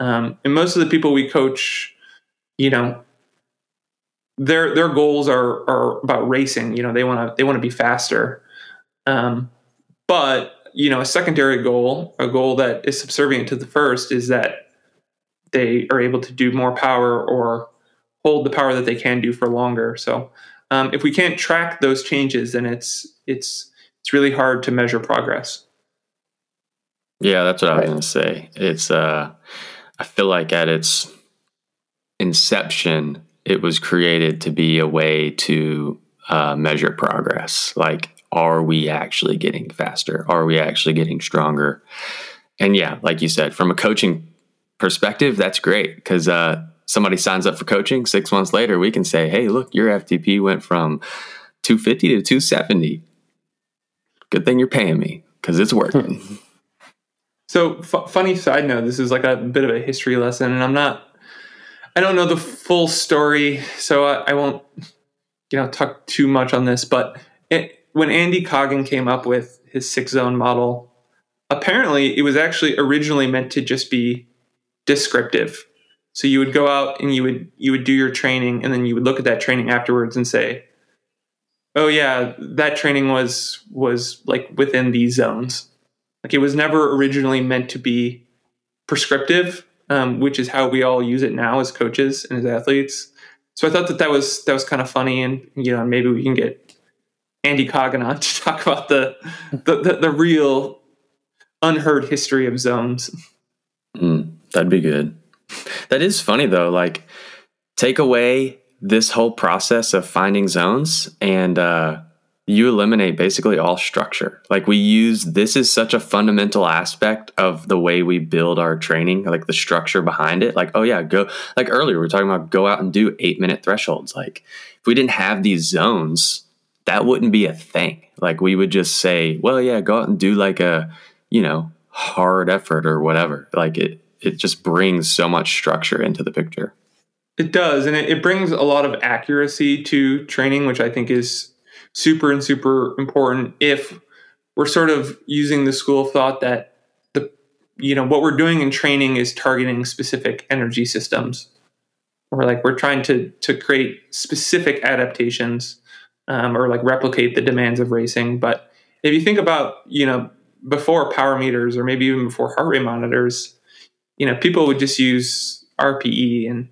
C: Um, and most of the people we coach, you know, their their goals are are about racing. You know, they want to they want to be faster. Um, but you know, a secondary goal, a goal that is subservient to the first, is that they are able to do more power or hold the power that they can do for longer. So um, if we can't track those changes, then it's it's it's really hard to measure progress.
A: Yeah, that's what I was going to say. It's uh, I feel like at its inception, it was created to be a way to uh, measure progress. Like, are we actually getting faster? Are we actually getting stronger? And yeah, like you said, from a coaching perspective, that's great because uh, somebody signs up for coaching. Six months later, we can say, "Hey, look, your FTP went from 250 to 270. Good thing you're paying me because it's working."
C: So, f- funny side note: this is like a bit of a history lesson, and I'm not. I don't know the full story, so I, I won't, you know, talk too much on this. But it, when Andy Coggan came up with his six zone model, apparently it was actually originally meant to just be descriptive. So you would go out and you would you would do your training and then you would look at that training afterwards and say, "Oh yeah, that training was was like within these zones." Like it was never originally meant to be prescriptive, um, which is how we all use it now as coaches and as athletes. So I thought that that was that was kind of funny, and you know maybe we can get Andy Coggan on to talk about the the, the, the real unheard history of zones.
A: Mm. That'd be good. That is funny though. Like, take away this whole process of finding zones and uh, you eliminate basically all structure. Like, we use this is such a fundamental aspect of the way we build our training, like the structure behind it. Like, oh, yeah, go, like earlier, we are talking about go out and do eight minute thresholds. Like, if we didn't have these zones, that wouldn't be a thing. Like, we would just say, well, yeah, go out and do like a, you know, hard effort or whatever. Like, it, it just brings so much structure into the picture.
C: It does, and it, it brings a lot of accuracy to training, which I think is super and super important. If we're sort of using the school of thought that the you know what we're doing in training is targeting specific energy systems, or like we're trying to to create specific adaptations, um, or like replicate the demands of racing. But if you think about you know before power meters or maybe even before heart rate monitors you know, people would just use RPE. And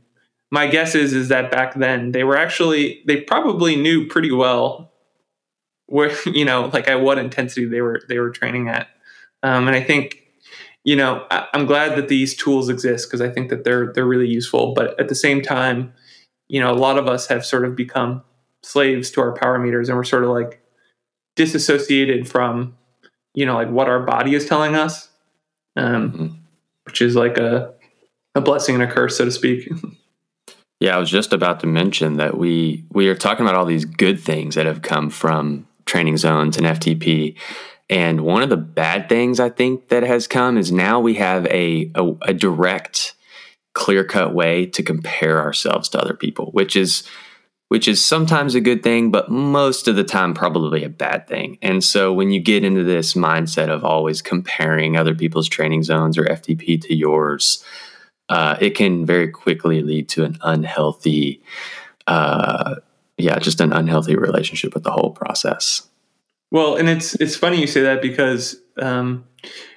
C: my guess is, is that back then they were actually, they probably knew pretty well where, you know, like at what intensity they were, they were training at. Um, and I think, you know, I, I'm glad that these tools exist because I think that they're, they're really useful. But at the same time, you know, a lot of us have sort of become slaves to our power meters and we're sort of like disassociated from, you know, like what our body is telling us. Um, mm-hmm which is like a a blessing and a curse, so to speak.
A: yeah, I was just about to mention that we we are talking about all these good things that have come from training zones and FTP. And one of the bad things I think that has come is now we have a, a, a direct, clear cut way to compare ourselves to other people, which is which is sometimes a good thing, but most of the time probably a bad thing. And so when you get into this mindset of always comparing other people's training zones or FTP to yours, uh, it can very quickly lead to an unhealthy, uh, yeah, just an unhealthy relationship with the whole process.
C: Well, and it's it's funny you say that because um,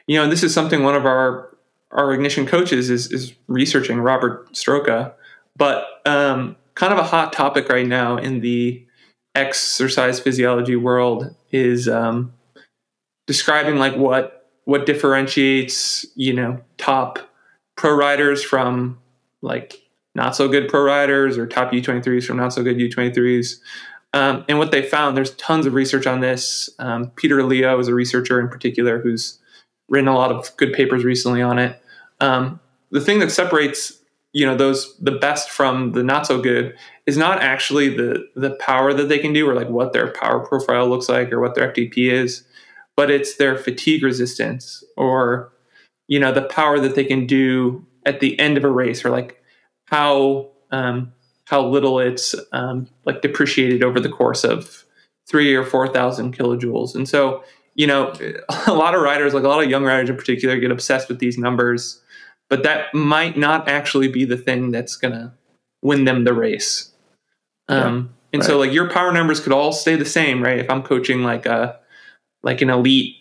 C: you know this is something one of our our ignition coaches is is researching, Robert Stroka, but um, kind of a hot topic right now in the exercise physiology world is um, describing like what what differentiates you know top pro riders from like not so good pro riders or top U23s from not so good U23s. Um, and what they found, there's tons of research on this. Um, Peter Leo is a researcher in particular who's written a lot of good papers recently on it. Um, the thing that separates you know those the best from the not so good is not actually the the power that they can do or like what their power profile looks like or what their FTP is, but it's their fatigue resistance or you know the power that they can do at the end of a race or like how um, how little it's um, like depreciated over the course of three or four thousand kilojoules. And so you know a lot of riders, like a lot of young riders in particular, get obsessed with these numbers but that might not actually be the thing that's going to win them the race. Um, yeah, and right. so like your power numbers could all stay the same, right? If I'm coaching like a like an elite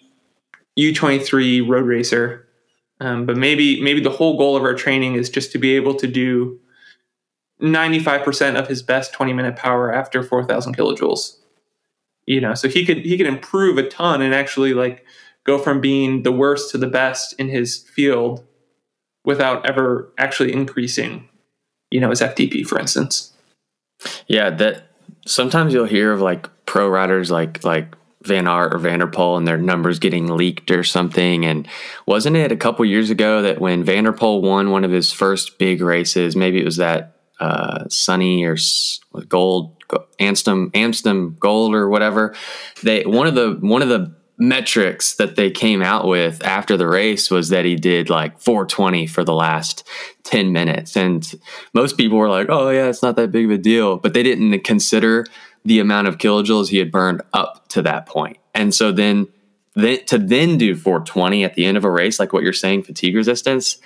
C: U23 road racer, um, but maybe maybe the whole goal of our training is just to be able to do 95% of his best 20 minute power after 4,000 kilojoules. You know, so he could he could improve a ton and actually like go from being the worst to the best in his field without ever actually increasing, you know, his FTP, for instance.
A: Yeah, that sometimes you'll hear of like pro riders like like Van Aert or van der Poel and their numbers getting leaked or something. And wasn't it a couple years ago that when van der Poel won one of his first big races, maybe it was that uh, Sunny or Gold Amstel Amstel Gold or whatever. They one of the one of the metrics that they came out with after the race was that he did like 420 for the last 10 minutes. And most people were like, oh, yeah, it's not that big of a deal. But they didn't consider the amount of kilojoules he had burned up to that point. And so then, then to then do 420 at the end of a race, like what you're saying, fatigue resistance.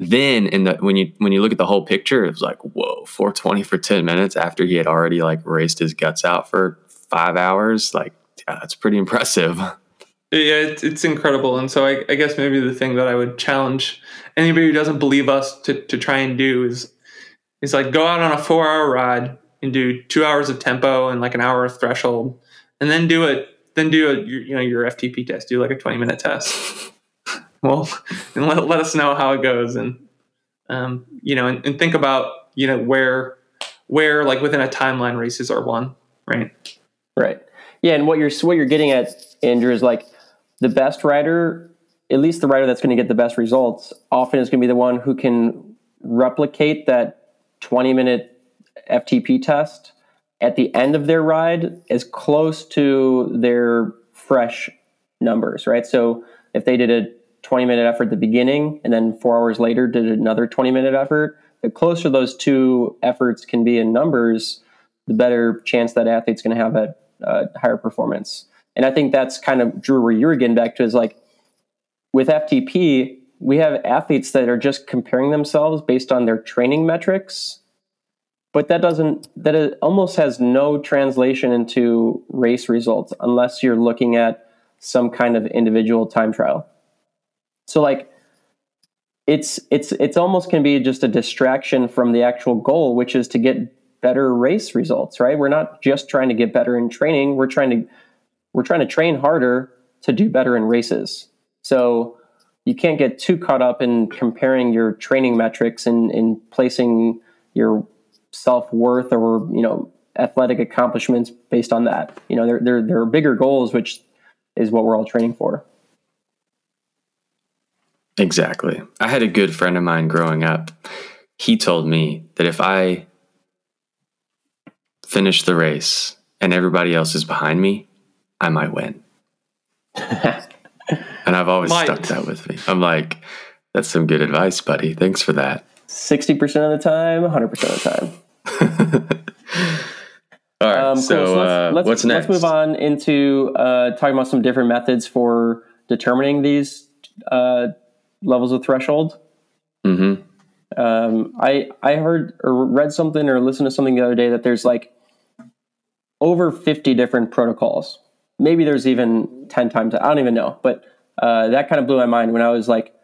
A: Then in the when you when you look at the whole picture, it was like, whoa, 420 for 10 minutes after he had already like raced his guts out for five hours. Like, yeah, that's pretty impressive.
C: Yeah, it's, it's incredible. And so I, I, guess maybe the thing that I would challenge anybody who doesn't believe us to, to try and do is is like go out on a four hour ride and do two hours of tempo and like an hour of threshold, and then do it. Then do a you know your FTP test. Do like a twenty minute test. well, and let, let us know how it goes, and um, you know, and, and think about you know where where like within a timeline races are won, right?
B: Right. Yeah, and what you're what you're getting at, Andrew, is like the best writer, at least the writer that's going to get the best results, often is going to be the one who can replicate that 20 minute FTP test at the end of their ride as close to their fresh numbers, right? So if they did a 20 minute effort at the beginning and then four hours later did another 20 minute effort, the closer those two efforts can be in numbers, the better chance that athlete's going to have a, a higher performance. And I think that's kind of Drew where you're getting back to is like with FTP, we have athletes that are just comparing themselves based on their training metrics, but that doesn't that it almost has no translation into race results unless you're looking at some kind of individual time trial. So like it's it's it's almost can be just a distraction from the actual goal, which is to get better race results. Right? We're not just trying to get better in training. We're trying to we're trying to train harder to do better in races. So you can't get too caught up in comparing your training metrics and in placing your self worth or you know athletic accomplishments based on that. You know, there there there are bigger goals, which is what we're all training for.
A: Exactly. I had a good friend of mine growing up. He told me that if I finish the race and everybody else is behind me, I might win. and I've always might. stuck that with me. I'm like, that's some good advice, buddy. Thanks for that.
B: 60% of the time, 100% of the time.
A: All right. Um, cool. So, so let's, uh, let's, what's next?
B: Let's move on into uh, talking about some different methods for determining these uh, levels of threshold.
A: Mm-hmm.
B: Um, I I heard or read something or listened to something the other day that there's like over 50 different protocols. Maybe there's even 10 times. I don't even know, but uh, that kind of blew my mind when I was like,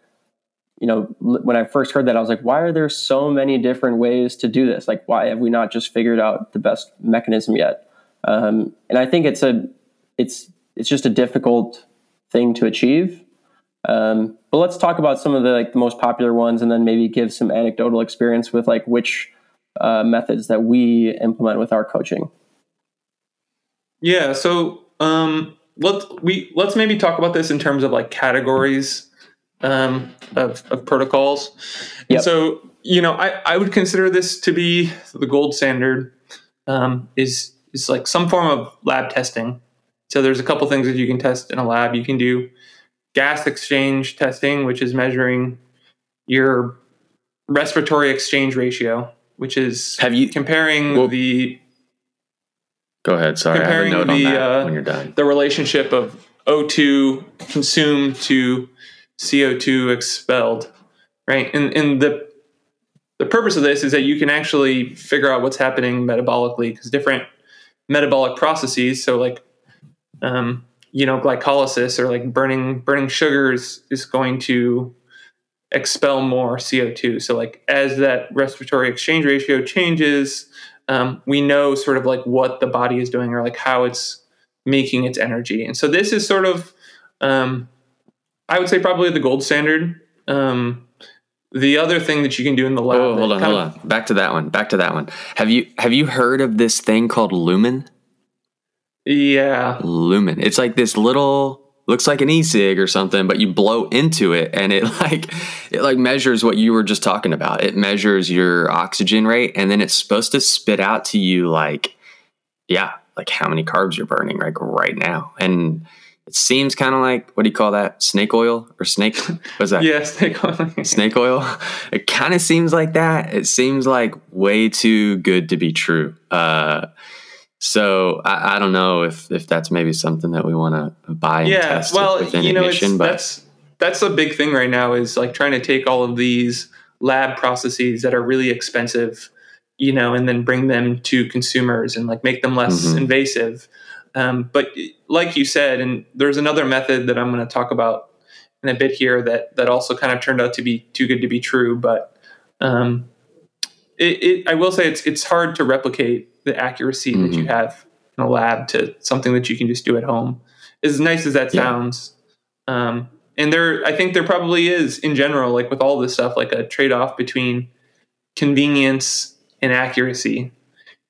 B: you know, when I first heard that, I was like, why are there so many different ways to do this? Like, why have we not just figured out the best mechanism yet? Um, and I think it's a, it's, it's just a difficult thing to achieve. Um, but let's talk about some of the like the most popular ones, and then maybe give some anecdotal experience with like which uh, methods that we implement with our coaching.
C: Yeah. So um, let's we let's maybe talk about this in terms of like categories um, of, of protocols. Yep. so, you know, I, I would consider this to be the gold standard um, is is like some form of lab testing. So there's a couple things that you can test in a lab. You can do gas exchange testing, which is measuring your respiratory exchange ratio, which is
A: have you
C: comparing well, the
A: go ahead. Sorry, comparing the, uh, when you're done.
C: The relationship of O2 consumed to CO2 expelled, right? And, and the the purpose of this is that you can actually figure out what's happening metabolically because different metabolic processes, so like um, you know glycolysis or like burning burning sugars is going to expel more CO2. So like as that respiratory exchange ratio changes, um, we know sort of like what the body is doing or like how it's making its energy. And so this is sort of um, I would say probably the gold standard. Um, the other thing that you can do in the lab.
A: Oh, hold on, hold of, on. Back to that one. Back to that one. Have you have you heard of this thing called lumen?
C: Yeah,
A: lumen. It's like this little looks like an e-cig or something, but you blow into it and it like it like measures what you were just talking about. It measures your oxygen rate and then it's supposed to spit out to you like yeah, like how many carbs you're burning like right now. And it seems kind of like what do you call that? Snake oil or snake? What's that?
C: yeah, snake oil.
A: snake oil. It kind of seems like that. It seems like way too good to be true. Uh, so I, I, don't know if if that's maybe something that we want to buy and
C: yeah,
A: test
C: well,
A: within
C: you know,
A: ignition.
C: but that's that's a big thing right now is like trying to take all of these lab processes that are really expensive, you know, and then bring them to consumers and like make them less mm-hmm. invasive um, but like you said, and there's another method that I'm going to talk about in a bit here that that also kind of turned out to be too good to be true. But um, it, it, I will say it's it's hard to replicate the accuracy mm-hmm. that you mm-hmm. have in a lab to something that you can just do at home. As nice as that sounds, yeah. um, and there I think there probably is in general, like with all this stuff, like a trade off between convenience and accuracy.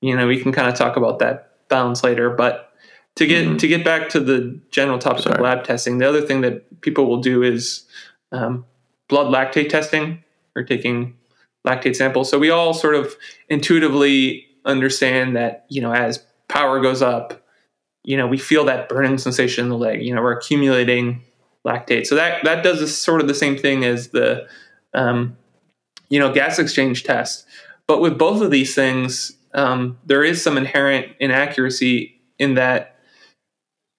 C: You know, we can kind of talk about that balance later, but to get mm-hmm. to get back to the general topic Sorry. of lab testing, the other thing that people will do is um, blood lactate testing or taking lactate samples. So we all sort of intuitively understand that you know as power goes up, you know we feel that burning sensation in the leg. You know we're accumulating lactate. So that that does this, sort of the same thing as the um, you know gas exchange test. But with both of these things, um, there is some inherent inaccuracy in that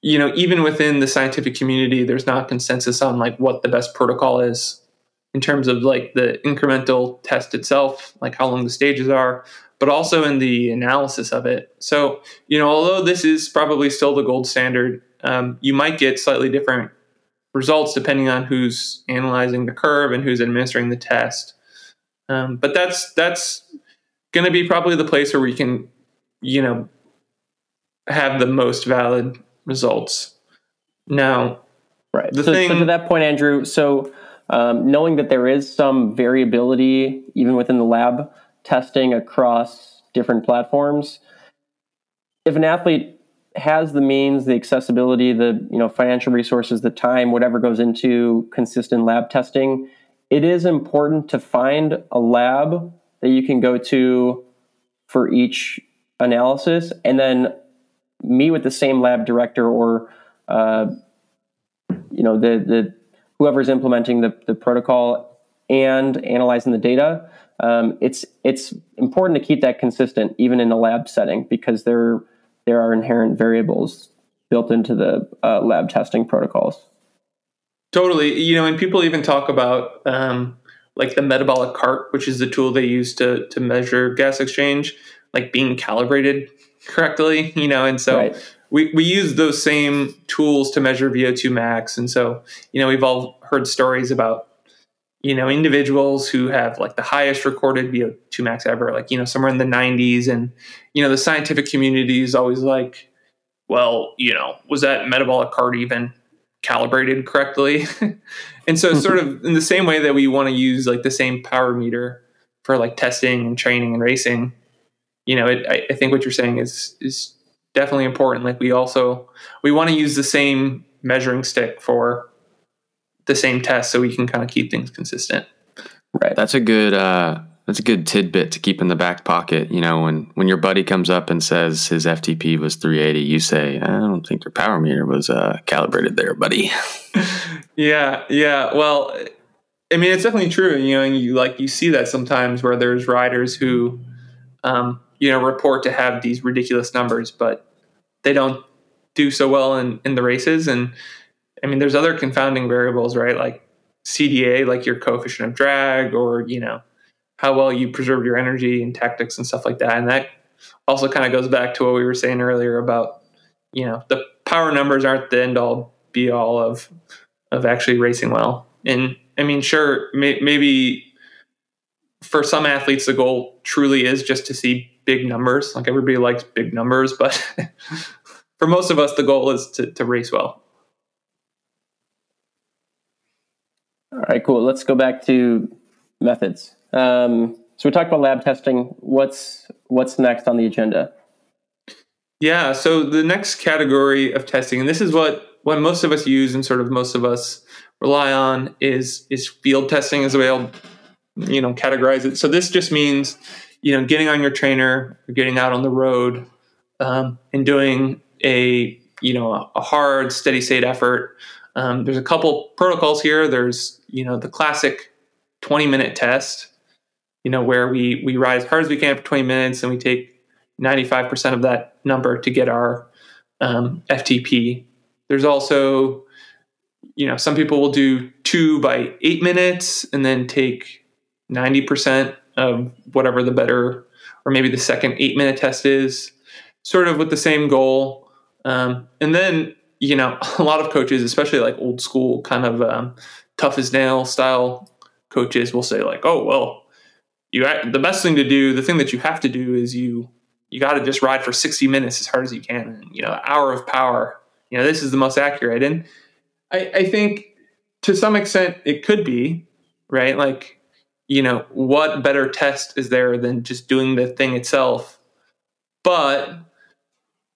C: you know, even within the scientific community, there's not consensus on like what the best protocol is in terms of like the incremental test itself, like how long the stages are, but also in the analysis of it. So, you know, although this is probably still the gold standard, um, you might get slightly different results depending on who's analyzing the curve and who's administering the test. Um, but that's that's going to be probably the place where we can, you know, have the most valid results. Now,
B: right. The so, thing, so to that point, Andrew. So um, knowing that there is some variability even within the lab testing across different platforms, if an athlete has the means, the accessibility, the you know financial resources, the time, whatever goes into consistent lab testing, it is important to find a lab that you can go to for each analysis, and then meet with the same lab director or uh, you know the the whoever's implementing the, the protocol and analyzing the data. Um, it's it's important to keep that consistent even in a lab setting because there there are inherent variables built into the uh, lab testing protocols.
C: Totally, you know, and people even talk about um, like the metabolic cart, which is the tool they use to to measure gas exchange, like being calibrated correctly, you know, and so right. we, we use those same tools to measure VO2 max. And so, you know, we've all heard stories about, you know, individuals who have like the highest recorded VO2 max ever, like, you know, somewhere in the 90s. And, you know, the scientific community is always like, well, you know, was that metabolic cart even calibrated correctly? and so, sort of in the same way that we want to use like the same power meter for like testing and training and racing, you know, it, I, I think what you're saying is is definitely important. Like we also we want to use the same measuring stick for the same test so we can kind of keep things consistent.
A: Right. That's a good uh that's a good tidbit to keep in the back pocket. You know, when when your buddy comes up and says his FTP was 380, you say, "I don't think your power meter was uh, calibrated there, buddy."
C: yeah, yeah. Well, I mean, it's definitely true. You know, and you like you see that sometimes where there's riders who um, you know report to have these ridiculous numbers, but they don't do so well in in the races. And I mean, there's other confounding variables, right? Like CDA, like your coefficient of drag, or you know how well you preserve your energy and tactics and stuff like that. And that also kind of goes back to what we were saying earlier about you know the power numbers aren't the end all be all of of actually racing well. And I mean, sure, may, maybe for some athletes the goal truly is just to see big numbers. Like everybody likes big numbers, but for most of us, the goal is to, to race well.
B: All right, cool. Let's go back to methods. Um, so we talked about lab testing. What's what's next on the agenda?
C: Yeah, so the next category of testing, and this is what what most of us use and sort of most of us rely on, is is field testing, is the way I'll you know categorize it. So this just means you know, getting on your trainer, or getting out on the road, um, and doing a you know a, a hard steady state effort. Um, there's a couple protocols here. There's you know the classic 20 minute test, you know where we we ride as hard as we can for 20 minutes and we take 95% of that number to get our um, FTP. There's also you know some people will do two by eight minutes and then take 90% of whatever the better, or maybe the second eight minute test is, sort of with the same goal. Um, and then, you know, a lot of coaches, especially like old school kind of um, tough as nail style coaches, will say like, "Oh, well, you the best thing to do, the thing that you have to do is you you got to just ride for 60 minutes as hard as you can, and you know, hour of power. You know, this is the most accurate." And I, I think to some extent it could be right, like you know, what better test is there than just doing the thing itself? But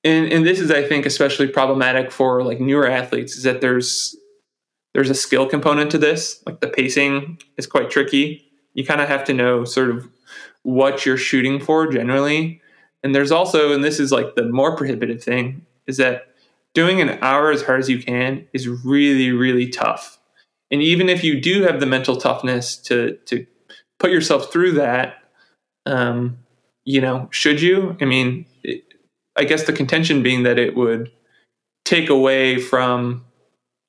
C: and and this is I think especially problematic for like newer athletes is that there's there's a skill component to this. Like the pacing is quite tricky. You kind of have to know sort of what you're shooting for generally. And there's also, and this is like the more prohibitive thing, is that doing an hour as hard as you can is really, really tough. And even if you do have the mental toughness to to put yourself through that, um, you know, should you? I mean, it, I guess the contention being that it would take away from,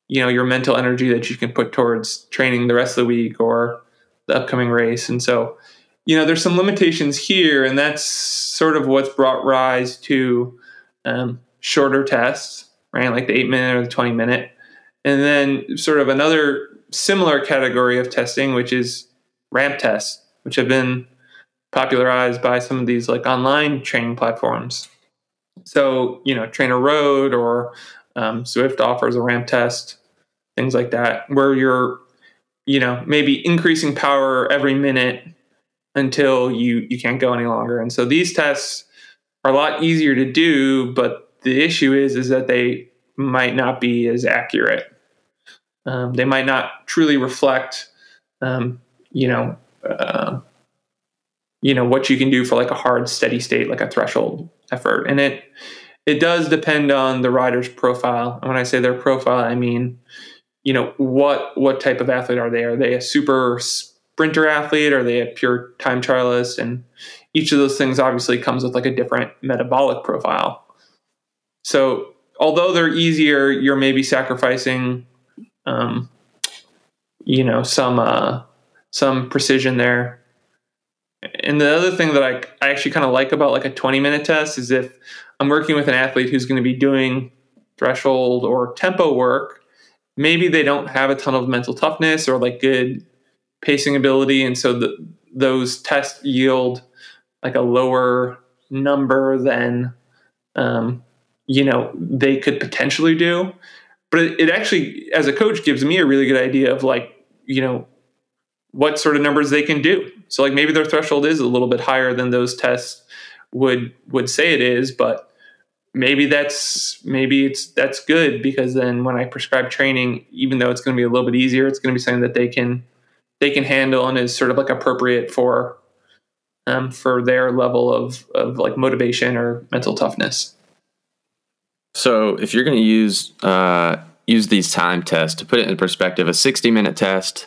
C: you know, your mental energy that you can put towards training the rest of the week or the upcoming race. And so, you know, there's some limitations here, and that's sort of what's brought rise to um, shorter tests, right? Like the eight minute or the 20 minute. And then, sort of another similar category of testing, which is ramp tests, which have been popularized by some of these like online training platforms. So, you know, Trainer Road or um, Zwift offers a ramp test, things like that, where you're, you know, maybe increasing power every minute until you you can't go any longer. And so these tests are a lot easier to do, but the issue is is that they might not be as accurate. Um, they might not truly reflect, um, you know, uh, you know what you can do for like a hard steady state, like a threshold effort, and it it does depend on the rider's profile. And when I say their profile, I mean, you know, what what type of athlete are they? Are they a super sprinter athlete? Are they a pure time trialist? And each of those things obviously comes with like a different metabolic profile. So although they're easier, you're maybe sacrificing, um, you know, some uh, some precision there. And the other thing that I, I actually kind of like about like a 20 minute test is if I'm working with an athlete who's going to be doing threshold or tempo work, maybe they don't have a ton of mental toughness or like good pacing ability, and so the, those tests yield like a lower number than um, you know they could potentially do. But it, it actually, as a coach, gives me a really good idea of like you know what sort of numbers they can do. So like maybe their threshold is a little bit higher than those tests would would say it is, but maybe that's maybe it's that's good because then when I prescribe training, even though it's going to be a little bit easier, it's going to be something that they can they can handle and is sort of like appropriate for um, for their level of of like motivation or mental toughness.
A: So if you're going to use uh, use these time tests to put it in perspective, a 60 minute test,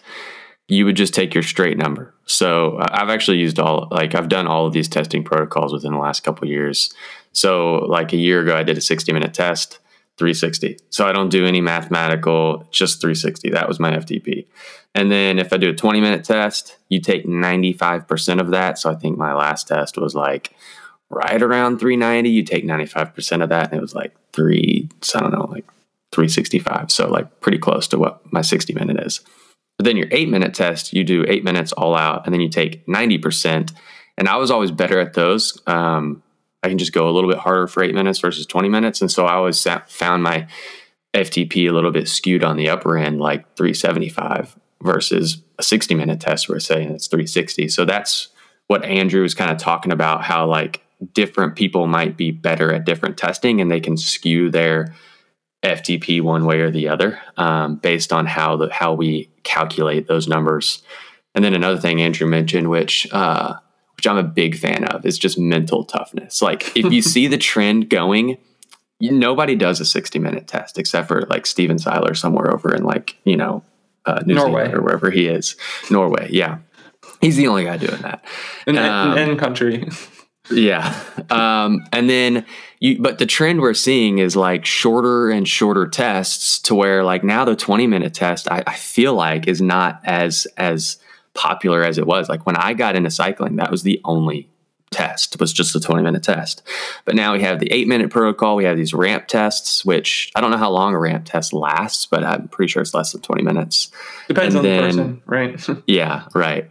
A: you would just take your straight number. So I've actually used all like I've done all of these testing protocols within the last couple years. So like a year ago, I did a 60 minute test. 360. So I don't do any mathematical, just 360. That was my FTP. And then if I do a 20 minute test, you take 95% of that. So I think my last test was like right around 390. You take 95% of that, and it was like three, I don't know, like 365. So like pretty close to what my 60 minute is. But then your eight minute test, you do eight minutes all out, and then you take 90%. And I was always better at those. Um, I can just go a little bit harder for eight minutes versus 20 minutes. And so I always sat, found my FTP a little bit skewed on the upper end, like 375 versus a 60 minute test where it's saying it's 360. So that's what Andrew was kind of talking about how like different people might be better at different testing and they can skew their FTP one way or the other um, based on how the how we calculate those numbers. And then another thing Andrew mentioned, which uh, which I'm a big fan of, is just mental toughness. Like if you see the trend going, you, nobody does a 60 minute test except for like Stephen Seiler somewhere over in like, you know, uh, New Norway. Zealand or wherever he is. Norway, yeah. He's the only guy doing that.
C: In, um, in country.
A: Yeah. Um, and then you, but the trend we're seeing is like shorter and shorter tests to where like now the 20 minute test, I, I feel like is not as, as, popular as it was. Like when I got into cycling, that was the only test was just a 20 minute test. But now we have the eight minute protocol. We have these ramp tests, which I don't know how long a ramp test lasts, but I'm pretty sure it's less than 20 minutes.
C: Depends and on then, the person, right?
A: yeah, right.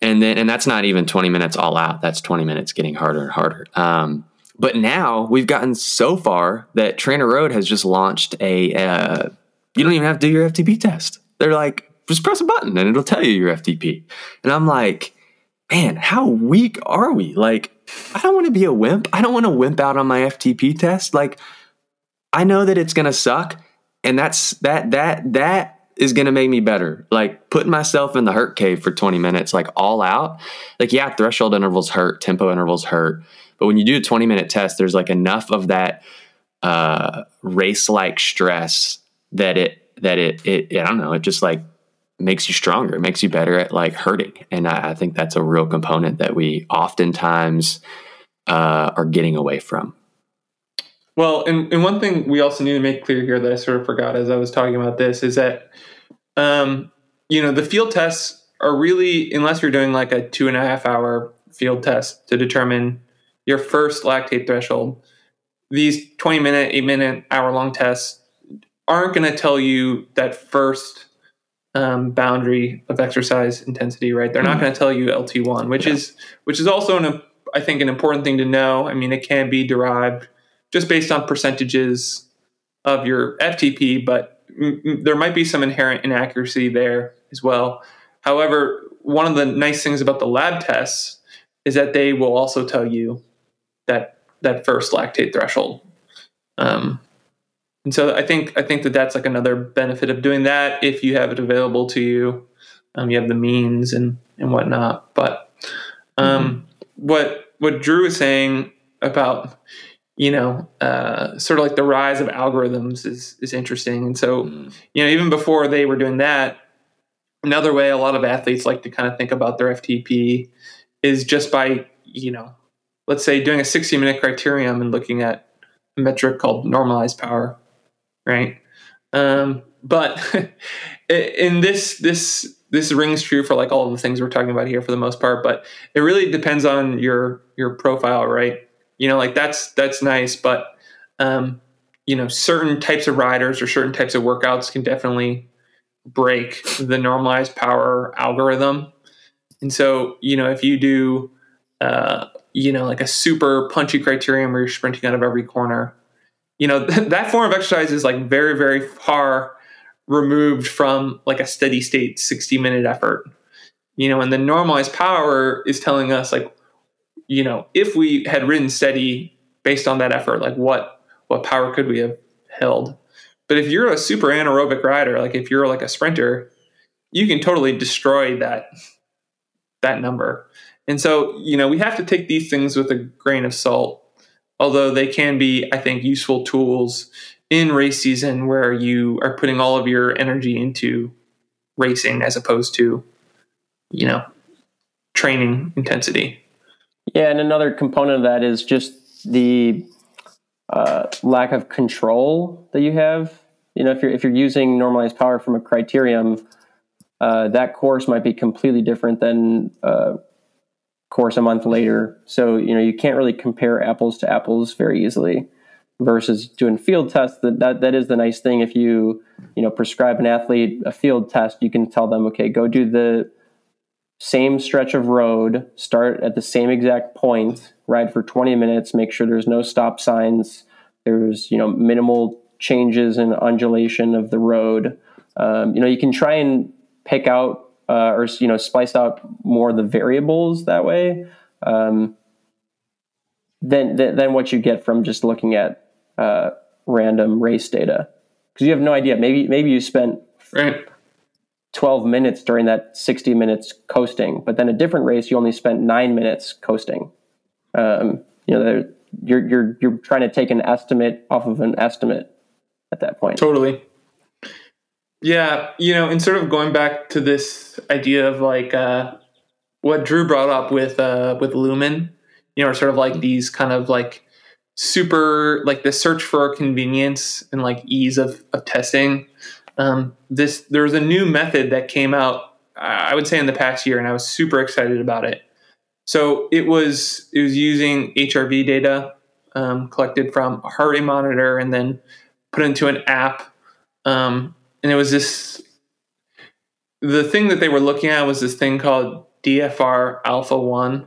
A: And then, and that's not even 20 minutes all out. That's 20 minutes getting harder and harder. Um, but now we've gotten so far that TrainerRoad has just launched a, uh, you don't even have to do your FTP test. They're like, just press a button and it'll tell you your FTP. And I'm like, man, how weak are we? Like, I don't want to be a wimp. I don't want to wimp out on my FTP test. Like, I know that it's gonna suck, and that's that that that is gonna make me better. Like putting myself in the hurt cave for 20 minutes, like all out. Like, yeah, threshold intervals hurt, tempo intervals hurt. But when you do a 20 minute test, there's like enough of that uh, race like stress that it that it, it I don't know, it just like makes you stronger. It makes you better at like hurting. And I, I think that's a real component that we oftentimes uh, are getting away from.
C: Well, and, and one thing we also need to make clear here that I sort of forgot as I was talking about this is that, um, you know, the field tests are really, unless you're doing like a two and a half hour field test to determine your first lactate threshold, these 20 minute, eight minute, hour long tests aren't going to tell you that first um, boundary of exercise intensity, right? They're not going to tell you LT1, which
A: Yeah.
C: is which is also an I think an important thing to know. I mean, it can be derived just based on percentages of your FTP, but m- m- there might be some inherent inaccuracy there as well. However, one of the nice things about the lab tests is that they will also tell you that that first lactate threshold. Um, and so I think I think that that's like another benefit of doing that if you have it available to you, um, you have the means and and whatnot. But um, what what Drew is saying about you know uh, sort of like the rise of algorithms is is interesting. And so
A: Mm.
C: you know even before they were doing that, another way a lot of athletes like to kind of think about their FTP is just by you know let's say doing a 60 minute criterium and looking at a metric called normalized power right? Um, but in this this this rings true for like all the things we're talking about here for the most part but it really depends on your your profile right? You know like that's that's nice but um, you know certain types of riders or certain types of workouts can definitely break the normalized power algorithm. And so you know if you do uh, you know like a super punchy criterium where you're sprinting out of every corner you know that form of exercise is like very very far removed from like a steady state 60 minute effort. You know and the normalized power is telling us like you know if we had ridden steady based on that effort like what what power could we have held? But if you're a super anaerobic rider like if you're like a sprinter you can totally destroy that that number. And so you know we have to take these things with a grain of salt although they can be i think useful tools in race season where you are putting all of your energy into racing as opposed to you know training intensity
B: Yeah, and another component of that is just the uh, lack of control that you have. You know, if you're if you're using normalized power from a criterium, uh, that course might be completely different than a course a month later. So you know, you can't really compare apples to apples very easily. Versus doing field tests, that, that that is the nice thing. If you you know prescribe an athlete a field test, you can tell them, okay, go do the same stretch of road, start at the same exact point, ride for 20 minutes, make sure there's no stop signs, there's you know minimal changes in undulation of the road. Um, you know, you can try and pick out uh, or you know splice out more of the variables that way um, than, than than what you get from just looking at uh, random race data because you have no idea. Maybe maybe you spent
C: right
B: 12 minutes during that 60 minutes coasting, but then a different race you only spent nine minutes coasting. Um, you know, there- you're you're you're trying to take an estimate off of an estimate at that point.
C: Totally. Yeah, you know, and sort of going back to this idea of like uh, what Drew brought up with uh, with Lumen, you know, sort of like these kind of like super like the search for convenience and like ease of, of testing. Um, this there was a new method that came out, I would say in the past year, and I was super excited about it. So it was it was using HRV data um, collected from a heart rate monitor and then put into an app. Um, and it was this the thing that they were looking at was this thing called DFA Alpha One.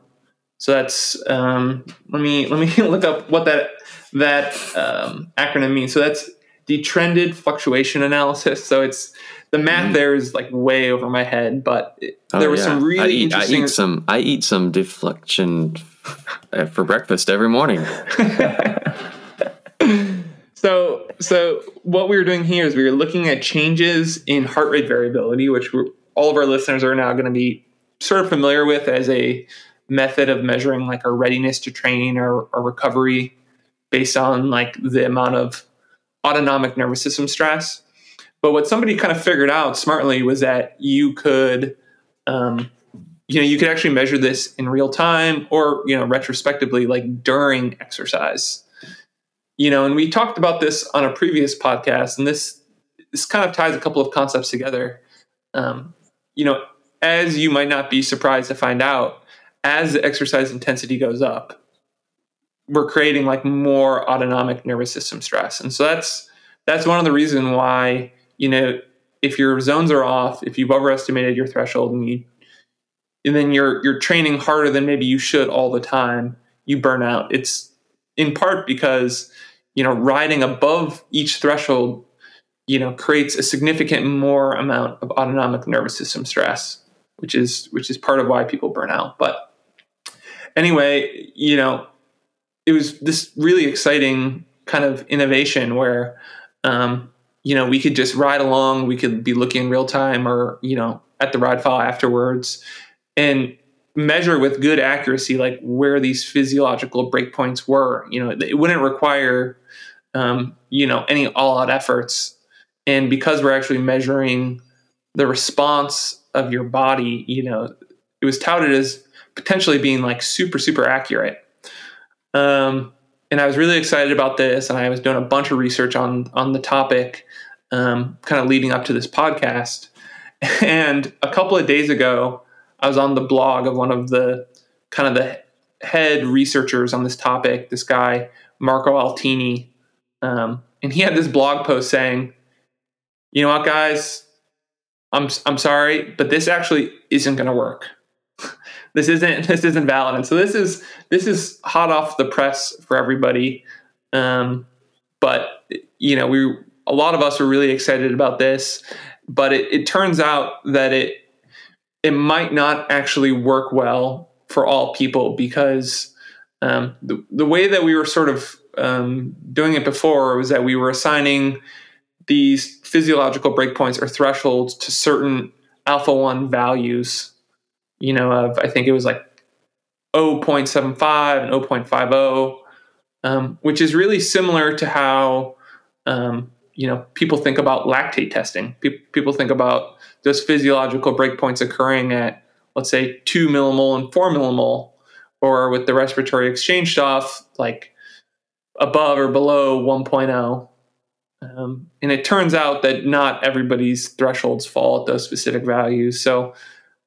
C: So that's um, let me let me look up what that that um, acronym means. So that's detrended fluctuation analysis. So it's the math
A: Mhm.
C: there is like way over my head, but it,
A: Oh,
C: there was
A: yeah.
C: some
A: I
C: really
A: eat, I
C: interesting.
A: eat some. I eat some deflection for breakfast every morning.
C: so what we were doing here is we were looking at changes in heart rate variability which all of our listeners are now going to be sort of familiar with as a method of measuring like our readiness to train or, or recovery based on like the amount of autonomic nervous system stress. But what somebody kind of figured out smartly was that you could um, you know you could actually measure this in real time or you know retrospectively like during exercise you know and we talked about this on a previous podcast and this this kind of ties a couple of concepts together um, you know as you might not be surprised to find out as the exercise intensity goes up we're creating like more autonomic nervous system stress and so that's that's one of the reasons why you know if your zones are off, if you've overestimated your threshold, and you and then you're you're training harder than maybe you should all the time, you burn out. It's in part because you know riding above each threshold you know creates a significant more amount of autonomic nervous system stress which is which is part of why people burn out. But anyway you know it was this really exciting kind of innovation where um, you know we could just ride along we could be looking in real time or you know at the ride file afterwards. And measure with good accuracy like where these physiological breakpoints were. You know it wouldn't require um, you know any all out efforts. And because we're actually measuring the response of your body you know it was touted as potentially being like super super accurate. Um, and i was really excited about this and i was doing a bunch of research on on the topic um, kind of leading up to this podcast. And a couple of days ago i was on the blog of one of the kind of the head researchers on this topic this guy marco altini um, and he had this blog post saying you know what, guys, I'm I'm sorry, but this actually isn't going to work. this isn't this isn't valid, and so this is this is hot off the press for everybody. Um, but you know, we a lot of us were really excited about this, but it, it turns out that it it might not actually work well for all people because um, the the way that we were sort of um, doing it before was that we were assigning these physiological breakpoints or thresholds to certain alpha 1 values you know of i think it was like 0.75 and 0.50 um, which is really similar to how um, you know people think about lactate testing. Pe- people think about those physiological breakpoints occurring at let's say 2 millimole and 4 millimole or with the respiratory exchange stuff like above or below 1.0 um, and it turns out that not everybody's thresholds fall at those specific values. So,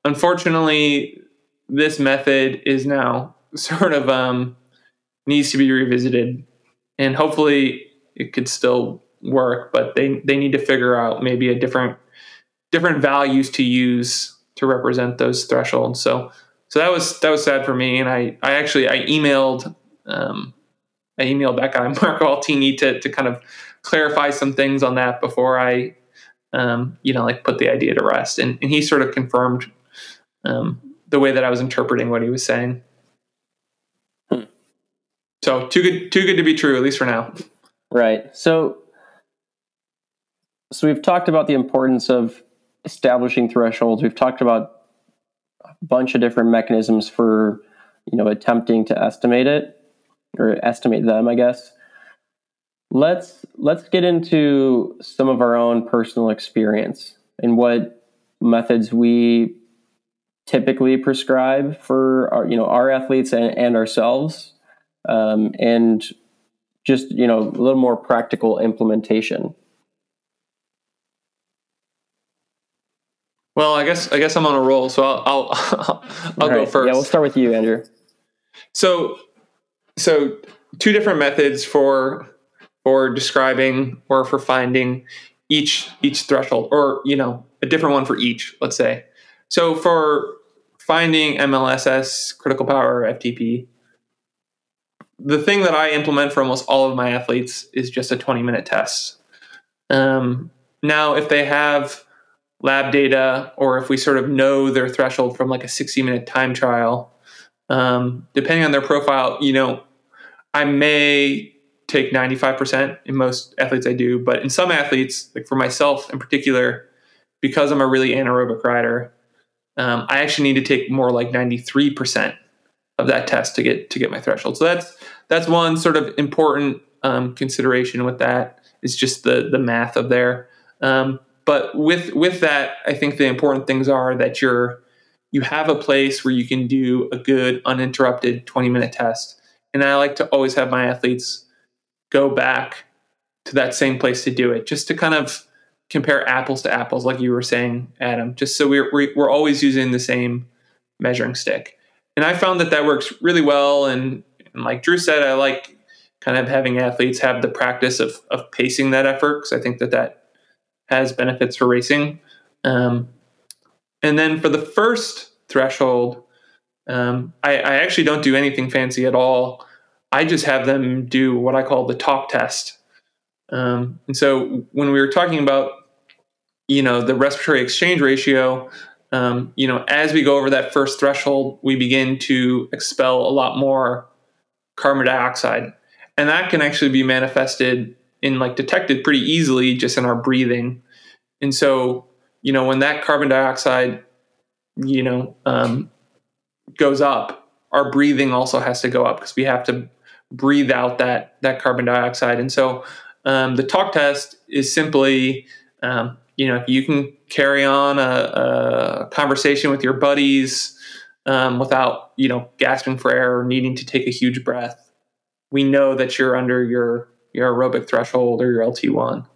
C: unfortunately, this method is now sort of um, needs to be revisited, and hopefully, it could still work. But they they need to figure out maybe a different different values to use to represent those thresholds. So, so that was that was sad for me, and I I actually I emailed um, I emailed that guy Marco Altini to to kind of clarify some things on that before I, um, you know, like put the idea to rest. And, and he sort of confirmed um, the way that I was interpreting what he was saying. Hmm. So too good, too good to be true, at least for now.
B: Right. So, so we've talked about the importance of establishing thresholds. We've talked about a bunch of different mechanisms for, you know, attempting to estimate it or estimate them, I guess let's let's get into some of our own personal experience and what methods we typically prescribe for our you know our athletes and, and ourselves um, and just you know a little more practical implementation
C: well i guess i guess i'm on a roll so i'll i'll, I'll go first
B: yeah we'll start with you andrew.
C: So so two different methods for for describing or for finding each each threshold or you know a different one for each let's say. So for finding mlss critical power ftp the thing that i implement for almost all of my athletes is just a 20 minute test. Um, now if they have lab data or if we sort of know their threshold from like a 60 minute time trial um, depending on their profile you know i may take 95% in most athletes I do, but in some athletes, like for myself in particular, because I'm a really anaerobic rider, um, I actually need to take more like 93% of that test to get to get my threshold. So that's that's one sort of important um, consideration with that is just the the math of there. Um, but with with that, I think the important things are that you're you have a place where you can do a good uninterrupted 20 minute test. And I like to always have my athletes go back to that same place to do it, just to kind of compare apples to apples, like you were saying, Adam, just so we're, we're always using the same measuring stick. And I found that that works really well. And, and like Drew said, I like kind of having athletes have the practice of, of pacing that effort because I think that that has benefits for racing. Um, and then for the first threshold, um, I, I, actually don't do anything fancy at all. I just have them do what I call the talk test. Um, and so when we were talking about, you know, the respiratory exchange ratio, um, you know, as we go over that first threshold, we begin to expel a lot more carbon dioxide, and that can actually be manifested in like detected pretty easily just in our breathing. And so, you know, when that carbon dioxide, you know, um, goes up, our breathing also has to go up because we have to breathe out that that carbon dioxide. And so, um, the talk test is simply, um, you know, if you can carry on a, a conversation with your buddies um, without, you know, gasping for air or needing to take a huge breath, we know that you're under your your aerobic threshold or your LT1.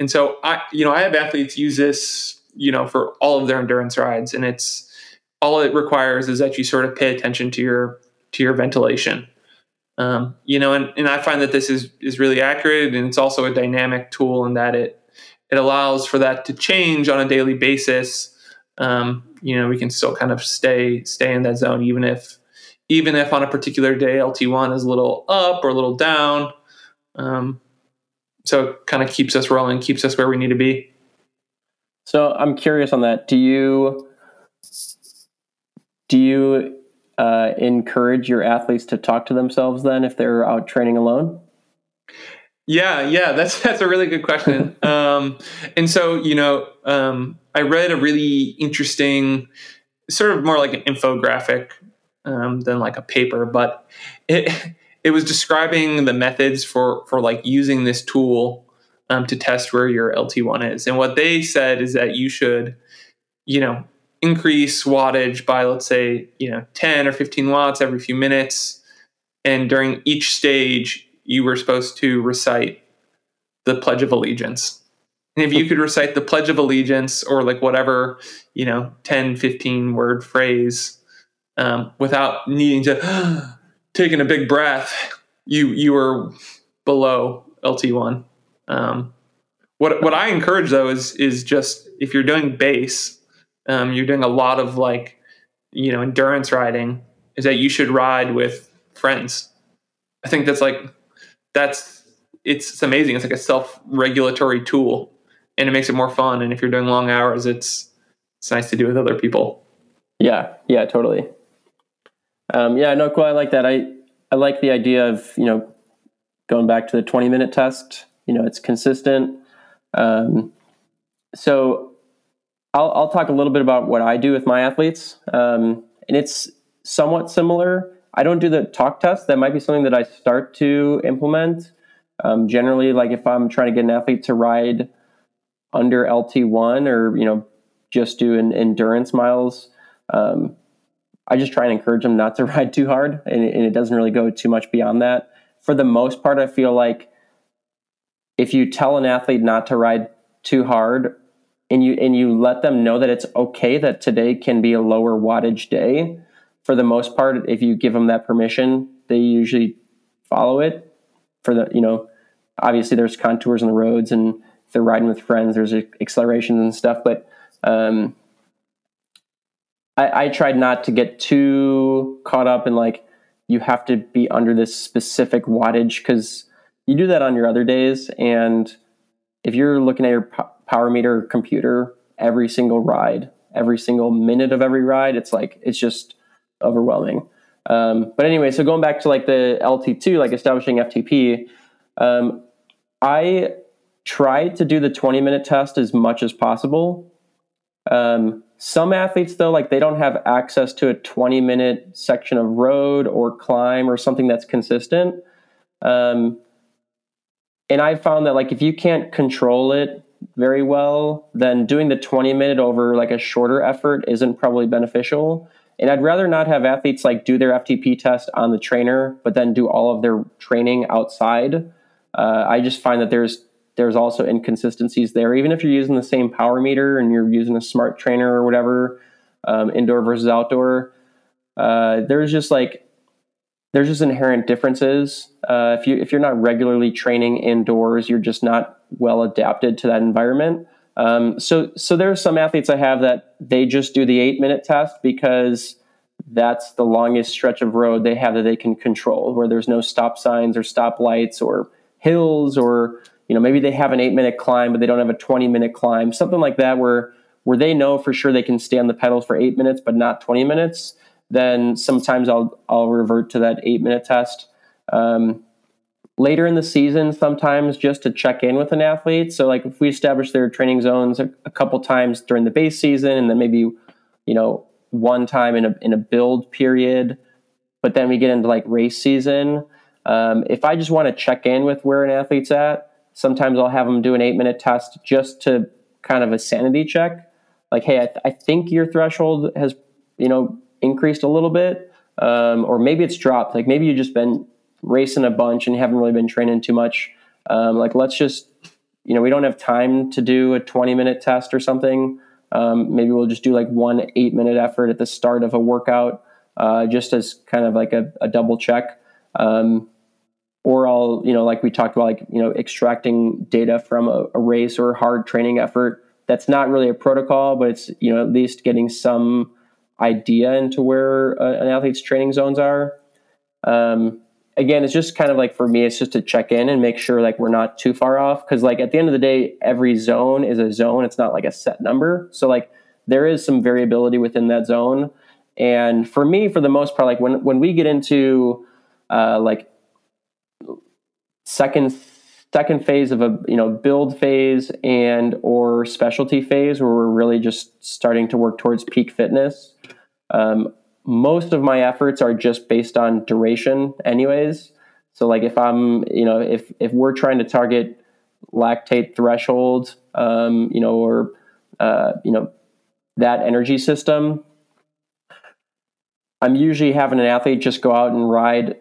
C: And so I, you know, I have athletes use this, you know, for all of their endurance rides, and it's all it requires is that you sort of pay attention to your to your ventilation. Um, you know, and, and I find that this is is really accurate, and it's also a dynamic tool in that it it allows for that to change on a daily basis. Um, you know, we can still kind of stay stay in that zone, even if even if on a particular day LT1 is a little up or a little down. Um, so it kind of keeps us rolling, keeps us where we need to be.
B: So I'm curious on that. Do you do you uh, encourage your athletes to talk to themselves then if they're out training alone?
C: Yeah, yeah, that's that's a really good question. um, and so you know, um, I read a really interesting, sort of more like an infographic um, than like a paper, but it it was describing the methods for for like using this tool um, to test where your LT1 is. And what they said is that you should, you know, increase wattage by let's say you know 10 or 15 watts every few minutes, and during each stage you were supposed to recite the Pledge of Allegiance. And if you could recite the Pledge of Allegiance or like whatever, you know, 10, 15 word phrase um, without needing to taking a big breath, you you were below LT1. Um, what what I encourage though is is just if you're doing base, um, you're doing a lot of like you know endurance riding, is that you should ride with friends. I think that's like that's it's, it's amazing. It's like a self regulatory tool, and it makes it more fun. And if you're doing long hours, it's it's nice to do with other people.
B: Yeah, yeah, totally. Um, yeah, no, cool. I like that. I I like the idea of you know going back to the 20 minute test. You know, it's consistent. Um, so I'll I'll talk a little bit about what I do with my athletes, um, and it's somewhat similar. I don't do the talk test. That might be something that I start to implement. Um, generally, like if I'm trying to get an athlete to ride under LT1 or you know just do an endurance miles, um, I just try and encourage them not to ride too hard, and, and it doesn't really go too much beyond that. For the most part, I feel like if you tell an athlete not to ride too hard and you and you let them know that it's okay that today can be a lower wattage day for the most part if you give them that permission they usually follow it for the you know obviously there's contours on the roads and if they're riding with friends there's accelerations and stuff but um, I, I tried not to get too caught up in like you have to be under this specific wattage because you do that on your other days and if you're looking at your power meter computer every single ride every single minute of every ride it's like it's just overwhelming. Um, but anyway so going back to like the lt2 like establishing ftp um, i tried to do the 20 minute test as much as possible um, some athletes, though, like they don't have access to a 20 minute section of road or climb or something that's consistent. Um, and I found that like if you can't control it very well, then doing the 20 minute over like a shorter effort isn't probably beneficial. And I'd rather not have athletes like do their FTP test on the trainer, but then do all of their training outside. Uh, I just find that there's there's also inconsistencies there. Even if you're using the same power meter and you're using a smart trainer or whatever, um, indoor versus outdoor, uh, there's just like there's just inherent differences. Uh, if you if you're not regularly training indoors, you're just not well adapted to that environment. Um, so so there are some athletes I have that they just do the eight minute test because that's the longest stretch of road they have that they can control, where there's no stop signs or stop lights or hills or you know maybe they have an eight minute climb but they don't have a 20 minute climb something like that where where they know for sure they can stay on the pedals for eight minutes but not 20 minutes then sometimes I'll I'll revert to that eight minute test. Um, later in the season, sometimes just to check in with an athlete. So like if we establish their training zones a, a couple times during the base season, and then maybe you know one time in a in a build period, but then we get into like race season. Um, if I just want to check in with where an athlete's at, sometimes I'll have them do an eight minute test just to kind of a sanity check. Like, hey, I, th- I think your threshold has, you know, increased a little bit, um, or maybe it's dropped. Like maybe you've just been racing a bunch and haven't really been training too much. Um, like let's just, you know, we don't have time to do a 20 minute test or something. Um, maybe we'll just do like one eight minute effort at the start of a workout, uh, just as kind of like a, a double check. Um, or I'll, you know, like we talked about, like, you know, extracting data from a, a race or a hard training effort. That's not really a protocol, but it's, you know, at least getting some idea into where uh, an athlete's training zones are. Um, again, it's just kind of like for me, it's just to check in and make sure like we're not too far off. Cause like at the end of the day, every zone is a zone. It's not like a set number. So like there is some variability within that zone. And for me, for the most part, like when, when we get into uh, like second second phase of a you know build phase and or specialty phase where we're really just starting to work towards peak fitness. Um, most of my efforts are just based on duration anyways. So like if i'm you know if if we're trying to target lactate threshold um, you know or uh, you know that energy system i'm usually having an athlete just go out and ride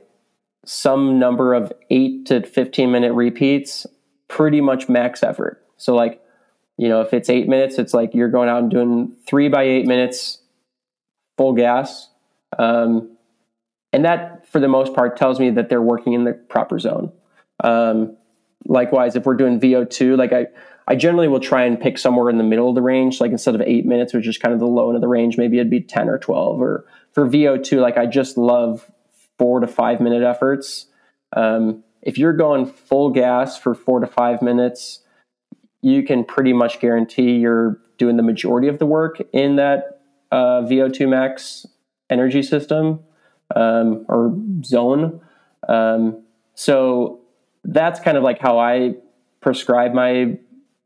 B: some number of 8 to 15 minute repeats pretty much max effort so like you know if it's 8 minutes it's like you're going out and doing 3 by 8 minutes full gas. Um, and that, for the most part, tells me that they're working in the proper zone. Um, likewise, if we're doing VO2, like I, I generally will try and pick somewhere in the middle of the range. Like instead of eight minutes, which is kind of the low end of the range, maybe it'd be 10 or 12. Or for VO2, like I just love four to five minute efforts. Um, if you're going full gas for four to five minutes, you can pretty much guarantee you're doing the majority of the work in that uh, VO2 max energy system um, or zone. Um, so that's kind of like how I prescribe my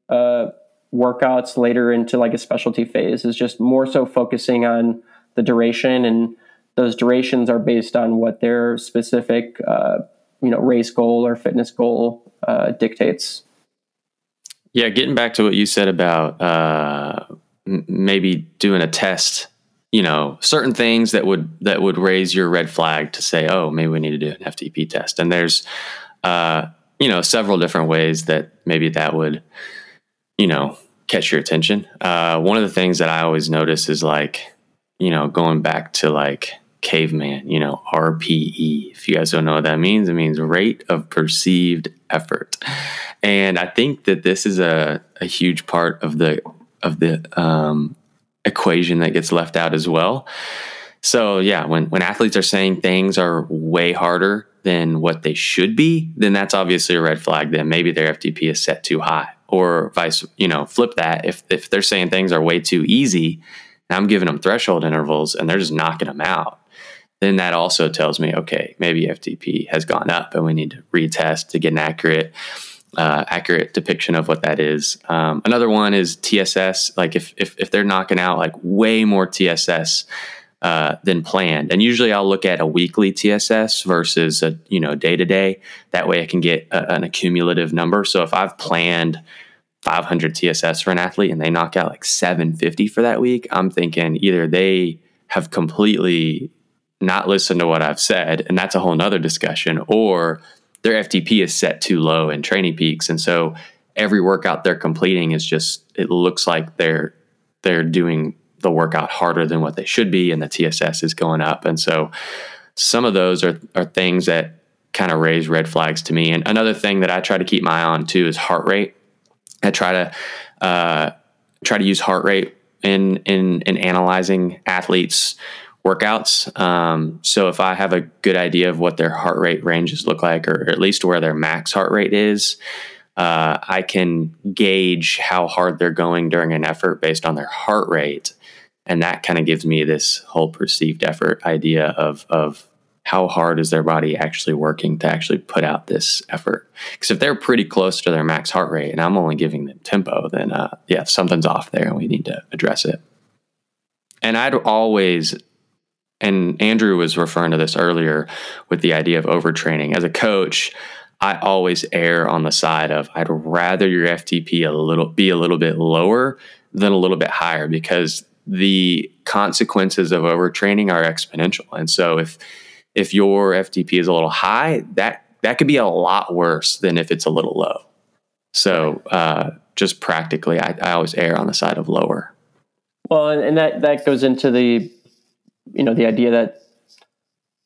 B: uh, workouts later into like a specialty phase is just more so focusing on the duration and those durations are based on what their specific uh, you know race goal or fitness goal uh, dictates.
A: Yeah getting back to what you said about uh, maybe doing a test you know certain things that would that would raise your red flag to say oh maybe we need to do an ftp test. And there's uh, you know several different ways that maybe that would you know catch your attention. Uh, one of the things that i always notice is like you know going back to like caveman you know rpe if you guys don't know what that means it means rate of perceived effort and i think that this is a, a huge part of the of the um, equation that gets left out as well. So yeah, when when athletes are saying things are way harder than what they should be, then that's obviously a red flag. Then maybe their FTP is set too high, or vice, you know, flip that. If if they're saying things are way too easy, and I'm giving them threshold intervals and they're just knocking them out, then that also tells me, okay, maybe FTP has gone up and we need to retest to get an accurate uh, accurate depiction of what that is. Um, another one is TSS. Like if, if, if they're knocking out like way more TSS uh, than planned, and usually I'll look at a weekly TSS versus a you know day to day. That way I can get a, an accumulative number. So if I've planned 500 TSS for an athlete and they knock out like 750 for that week, I'm thinking either they have completely not listen to what I've said, and that's a whole nother discussion, or their FTP is set too low in TrainingPeaks, and so every workout they're completing is just it looks like they're they're doing the workout harder than what they should be, and the TSS is going up, and so some of those are, are things that kind of raise red flags to me. And another thing that I try to keep my eye on too is heart rate. I try to uh, try to use heart rate in in in analyzing athletes workouts. Um, so if I have a good idea of what their heart rate ranges look like, or at least where their max heart rate is, uh, I can gauge how hard they're going during an effort based on their heart rate, and that kind of gives me this whole perceived effort idea of of how hard is their body actually working to actually put out this effort. Because if they're pretty close to their max heart rate, and I'm only giving them tempo, then uh, yeah, something's off there, and we need to address it. And I'd always and Andrew was referring to this earlier with the idea of overtraining. As a coach, I always err on the side of I'd rather your FTP a little be a little bit lower than a little bit higher because the consequences of overtraining are exponential. And so if if your FTP is a little high, that that could be a lot worse than if it's a little low. So uh, just practically, I, I always err on the side of lower.
B: Well, and that that goes into the you know the idea that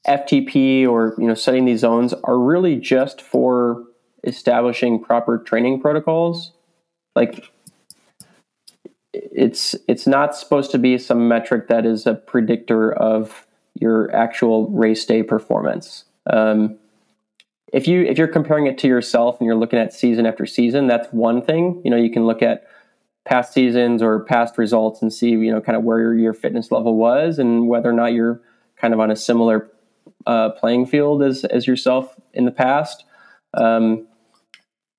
B: FTP or you know setting these zones are really just for establishing proper training protocols. Like it's it's not supposed to be some metric that is a predictor of your actual race day performance. Um, if you if you're comparing it to yourself and you're looking at season after season, that's one thing. You know, you can look at past seasons or past results and see you know kind of where your fitness level was and whether or not you're kind of on a similar uh, playing field as as yourself in the past. Um,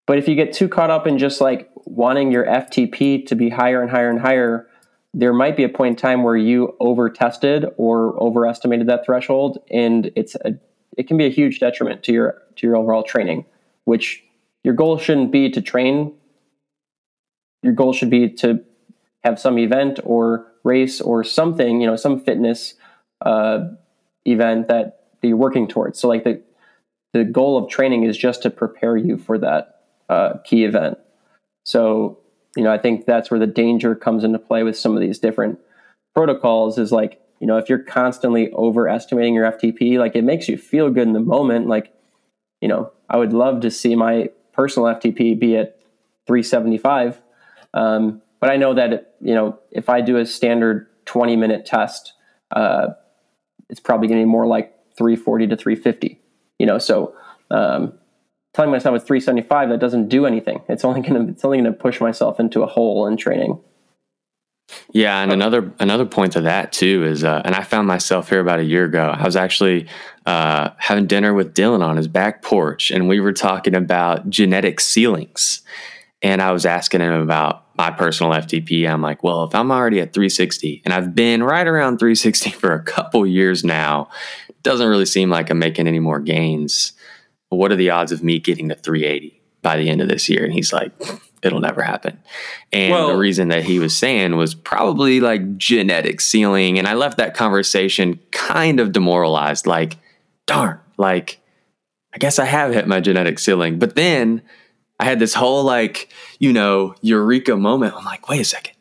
B: but if you get too caught up in just like wanting your FTP to be higher and higher and higher, there might be a point in time where you over tested or overestimated that threshold, and it's a it can be a huge detriment to your to your overall training. Which your goal shouldn't be to train your goal should be to have some event or race or something, you know, some fitness uh, event that, that you're working towards. So like the the goal of training is just to prepare you for that uh, key event. So you know, I think that's where the danger comes into play with some of these different protocols. Is like you know, if you're constantly overestimating your FTP, like it makes you feel good in the moment. Like you know, I would love to see my personal FTP be at 375 um, but I know that you know if I do a standard 20 minute test, uh, it's probably going to be more like 340 to 350. You know, so um, telling myself it's 375 that doesn't do anything. It's only going to it's only going to push myself into a hole in training.
A: Yeah, and another another point to that too is, uh, and I found myself here about a year ago. I was actually uh, having dinner with Dylan on his back porch, and we were talking about genetic ceilings. And I was asking him about my personal FTP. I'm like, well, if I'm already at 360 and I've been right around 360 for a couple years now, it doesn't really seem like I'm making any more gains. But what are the odds of me getting to 380 by the end of this year? And he's like, it'll never happen. And well, the reason that he was saying was probably like genetic ceiling. And I left that conversation kind of demoralized, like, darn, like, I guess I have hit my genetic ceiling. But then I had this whole like, you know, eureka moment. I'm like, wait a second.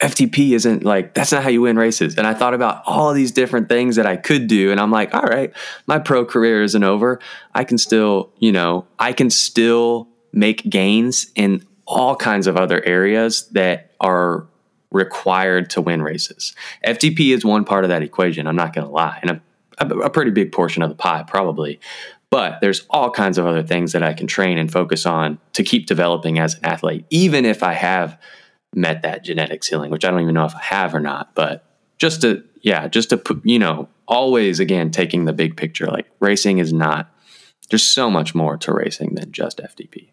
A: FTP isn't like, that's not how you win races. And I thought about all these different things that I could do. And I'm like, all right, my pro career isn't over. I can still, you know, I can still make gains in all kinds of other areas that are required to win races. FTP is one part of that equation. I'm not going to lie. And a, a pretty big portion of the pie, probably. But there's all kinds of other things that I can train and focus on to keep developing as an athlete, even if I have met that genetic ceiling, which I don't even know if I have or not. But just to, yeah, just to put, you know, always again taking the big picture. Like racing is not, there's so much more to racing than just FTP.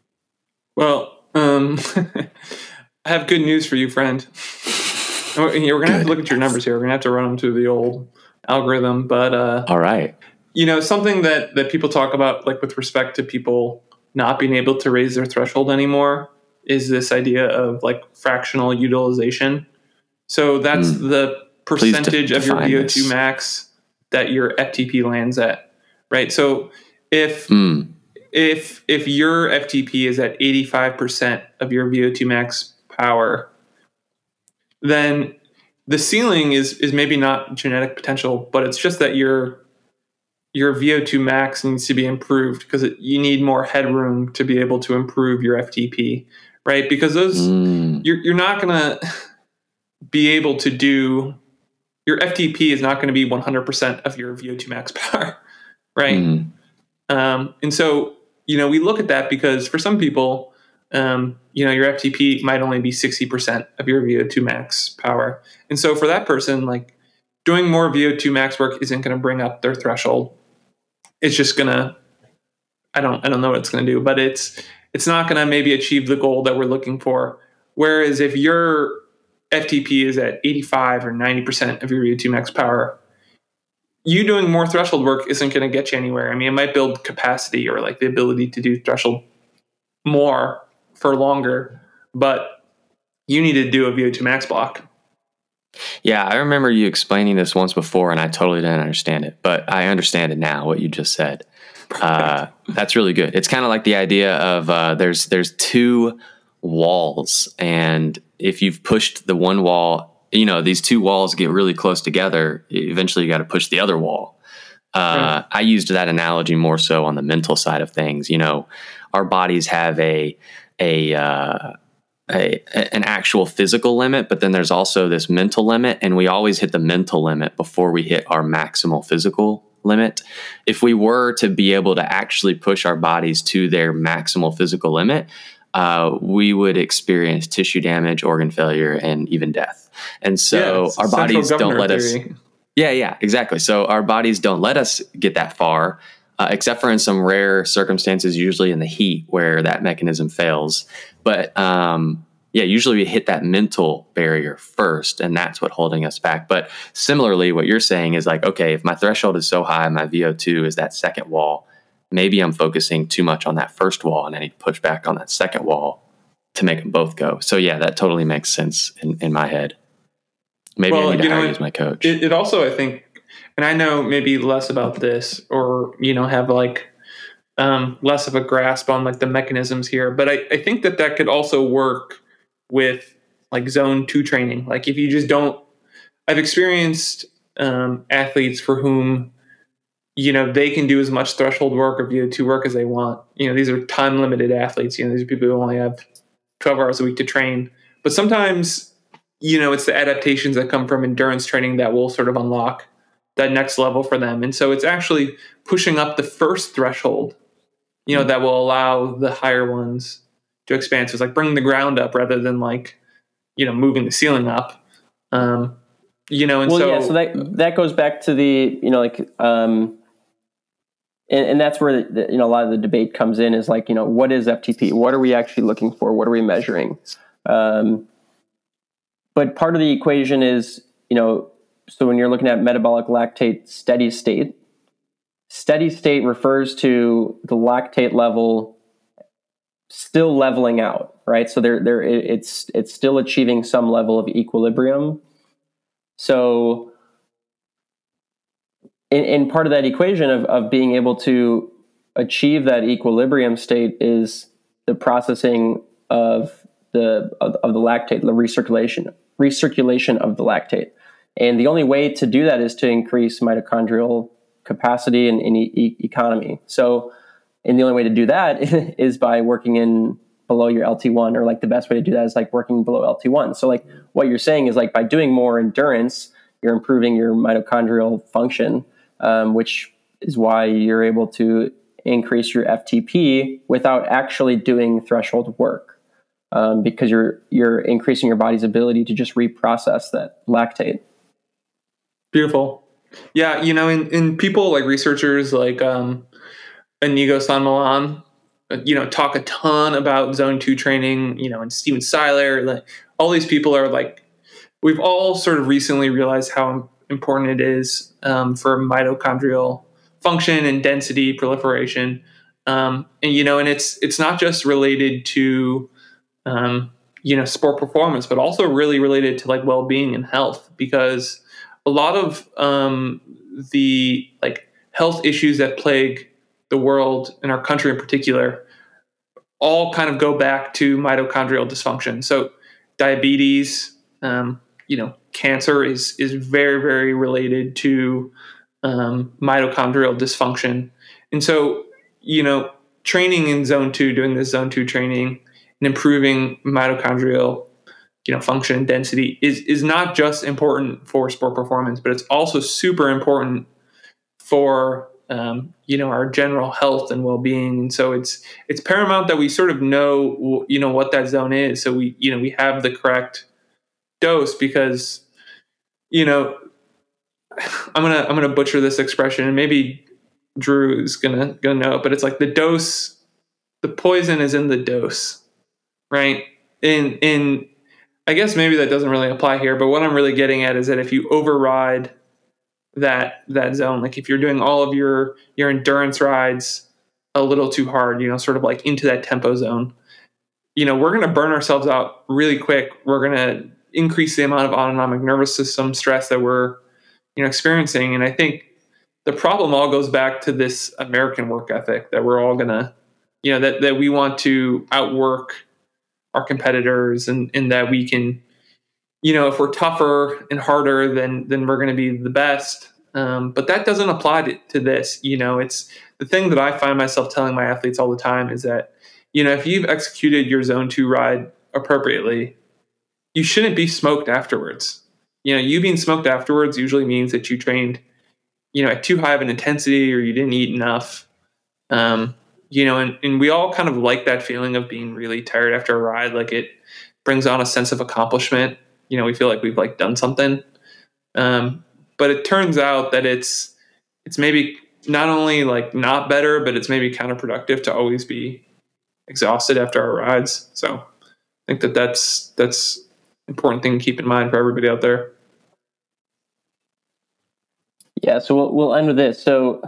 C: Well, um, I have good news for you, friend. We're going to have to look at your numbers here. We're going to have to run them through the old algorithm. But uh,
A: all right
C: you know something that that people talk about like with respect to people not being able to raise their threshold anymore is this idea of like fractional utilization so that's mm. the percentage of your vo2 this. max that your ftp lands at right so if mm. if if your ftp is at 85% of your vo2 max power then the ceiling is is maybe not genetic potential but it's just that you're your VO2 max needs to be improved because you need more headroom to be able to improve your FTP, right? Because those mm. you're you're not gonna be able to do your FTP is not going to be 100% of your VO2 max power, right? Mm. Um, and so you know we look at that because for some people, um, you know your FTP might only be 60% of your VO2 max power, and so for that person, like doing more VO2 max work isn't going to bring up their threshold it's just gonna I don't I don't know what it's gonna do, but it's it's not gonna maybe achieve the goal that we're looking for. Whereas if your FTP is at 85 or 90% of your VO2 max power, you doing more threshold work isn't going to get you anywhere. I mean, it might build capacity or like the ability to do threshold more for longer, but you need to do a VO2 max block.
A: Yeah, I remember you explaining this once before, and I totally didn't understand it, but I understand it now. What you just said, uh, that's really good. It's kind of like the idea of uh, there's there's two walls, and if you've pushed the one wall, you know these two walls get really close together. Eventually, you got to push the other wall. Uh, right. I used that analogy more so on the mental side of things. You know, our bodies have a a uh, a, an actual physical limit, but then there's also this mental limit, and we always hit the mental limit before we hit our maximal physical limit. If we were to be able to actually push our bodies to their maximal physical limit, uh, we would experience tissue damage, organ failure, and even death. And so yeah, our bodies don't let theory. us. Yeah, yeah, exactly. So our bodies don't let us get that far. Uh, except for in some rare circumstances, usually in the heat where that mechanism fails. But um, yeah, usually we hit that mental barrier first, and that's what holding us back. But similarly, what you're saying is like, okay, if my threshold is so high, my VO2 is that second wall. Maybe I'm focusing too much on that first wall, and I need to push back on that second wall to make them both go. So yeah, that totally makes sense in, in my head. Maybe well, I need to hire you as my coach.
C: It, it also, I think, and I know maybe less about this, or you know, have like um, less of a grasp on like the mechanisms here. But I, I think that that could also work with like zone two training. Like if you just don't, I've experienced um, athletes for whom you know they can do as much threshold work or VO2 work as they want. You know these are time limited athletes. You know these are people who only have 12 hours a week to train. But sometimes you know it's the adaptations that come from endurance training that will sort of unlock that next level for them. And so it's actually pushing up the first threshold you know, that will allow the higher ones to expand. So it's like bringing the ground up rather than like, you know, moving the ceiling up. Um, you know, and
B: well,
C: so
B: yeah, so that that goes back to the you know like um, and, and that's where the, you know a lot of the debate comes in is like you know what is FTP? What are we actually looking for? What are we measuring? Um, but part of the equation is you know so when you're looking at metabolic lactate steady state, Steady state refers to the lactate level still leveling out, right? So there, there, it's it's still achieving some level of equilibrium. So, in, in part of that equation of of being able to achieve that equilibrium state is the processing of the of, of the lactate, the recirculation recirculation of the lactate. And the only way to do that is to increase mitochondrial capacity and, and e- economy. So, and the only way to do that is by working in below your LT1, or like the best way to do that is like working below LT1. So, like what you're saying is like by doing more endurance, you're improving your mitochondrial function, um, which is why you're able to increase your FTP without actually doing threshold work. Um, because you're you're increasing your body's ability to just reprocess that lactate.
C: Beautiful. Yeah, you know, in, in people like researchers like um, Inigo San Millán, uh, you know, talk a ton about zone two training, you know, and Stephen Seiler, like all these people are like, we've all sort of recently realized how important it is um, for mitochondrial function and density proliferation. Um, and, you know, and it's, it's not just related to, um, you know, sport performance, but also really related to like well-being and health because, a lot of um, the like health issues that plague the world and our country in particular all kind of go back to mitochondrial dysfunction. So diabetes, um, you know, cancer is is very very related to um, mitochondrial dysfunction. And so, you know, training in zone two, doing this zone two training and improving mitochondrial, you know, function density is is not just important for sport performance, but it's also super important for um, you know our general health and well-being. And so it's it's paramount that we sort of know you know what that zone is, so we you know we have the correct dose because you know I'm gonna I'm gonna butcher this expression and maybe Drew is gonna gonna know but it's like the dose, the poison is in the dose, right? In in I guess maybe that doesn't really apply here, but what I'm really getting at is that if you override that that zone, like if you're doing all of your your endurance rides a little too hard, you know, sort of like into that tempo zone, you know, we're gonna burn ourselves out really quick. We're gonna increase the amount of autonomic nervous system stress that we're you know experiencing, and I think the problem all goes back to this American work ethic that we're all gonna, you know, that that we want to outwork our competitors and, and that we can, you know, if we're tougher and harder, then then we're going to be the best. Um, but that doesn't apply to, to this. You know, it's the thing that I find myself telling my athletes all the time is that, you know, if you've executed your zone two ride appropriately, you shouldn't be smoked afterwards. You know, you being smoked afterwards usually means that you trained, you know, at too high of an intensity or you didn't eat enough. Um, you know, and, and we all kind of like that feeling of being really tired after a ride. Like it brings on a sense of accomplishment. You know, we feel like we've like done something. Um, but it turns out that it's it's maybe not only like not better, but it's maybe counterproductive to always be exhausted after our rides. So I think that that's that's important thing to keep in mind for everybody out there.
B: Yeah, so we'll, we'll end with this. So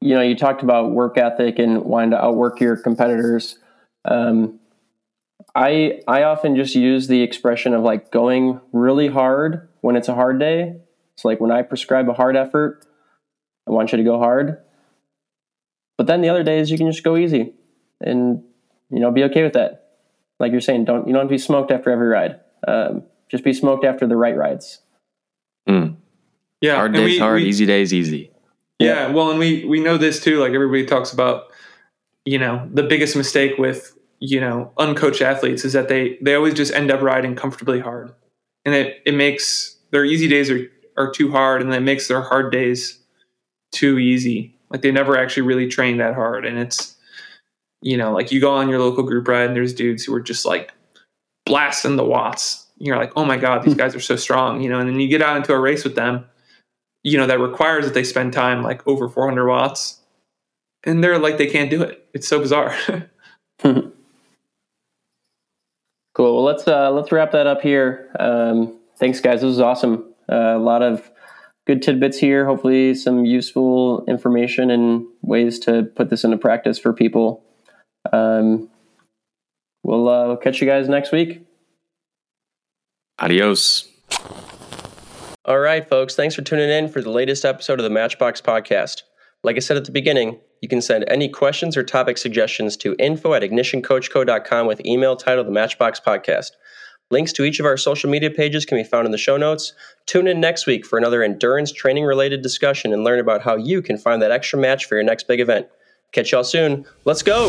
B: you know, you talked about work ethic and wanting to outwork your competitors. Um, I I often just use the expression of like going really hard when it's a hard day. It's like when I prescribe a hard effort, I want you to go hard. But then the other days you can just go easy and you know be okay with that. Like you're saying, don't you don't have to be smoked after every ride. Um, just be smoked after the right rides.
A: Mm.
C: Yeah,
A: hard days we, hard, we, easy days easy.
C: Yeah, well, and we we know this too. Like everybody talks about, you know, the biggest mistake with you know uncoached athletes is that they they always just end up riding comfortably hard, and it it makes their easy days are are too hard, and it makes their hard days too easy. Like they never actually really train that hard, and it's you know like you go on your local group ride, and there's dudes who are just like blasting the watts. You're like, oh my god, these hmm. guys are so strong, you know, and then you get out into a race with them you know, that requires that they spend time like over 400 watts. And they're like, they can't do it. It's so bizarre.
B: cool. Well, let's, uh, let's wrap that up here. Um, thanks guys. This was awesome. Uh, a lot of good tidbits here. Hopefully some useful information and ways to put this into practice for people. Um, we'll, uh, we'll catch you guys next week.
A: Adios.
B: All right, folks, thanks for tuning in for the latest episode of the Matchbox Podcast. Like I said at the beginning, you can send any questions or topic suggestions to info at ignitioncoachco.com with email titled the Matchbox Podcast. Links to each of our social media pages can be found in the show notes. Tune in next week for another endurance training related discussion and learn about how you can find that extra match for your next big event. Catch y'all soon. Let's go!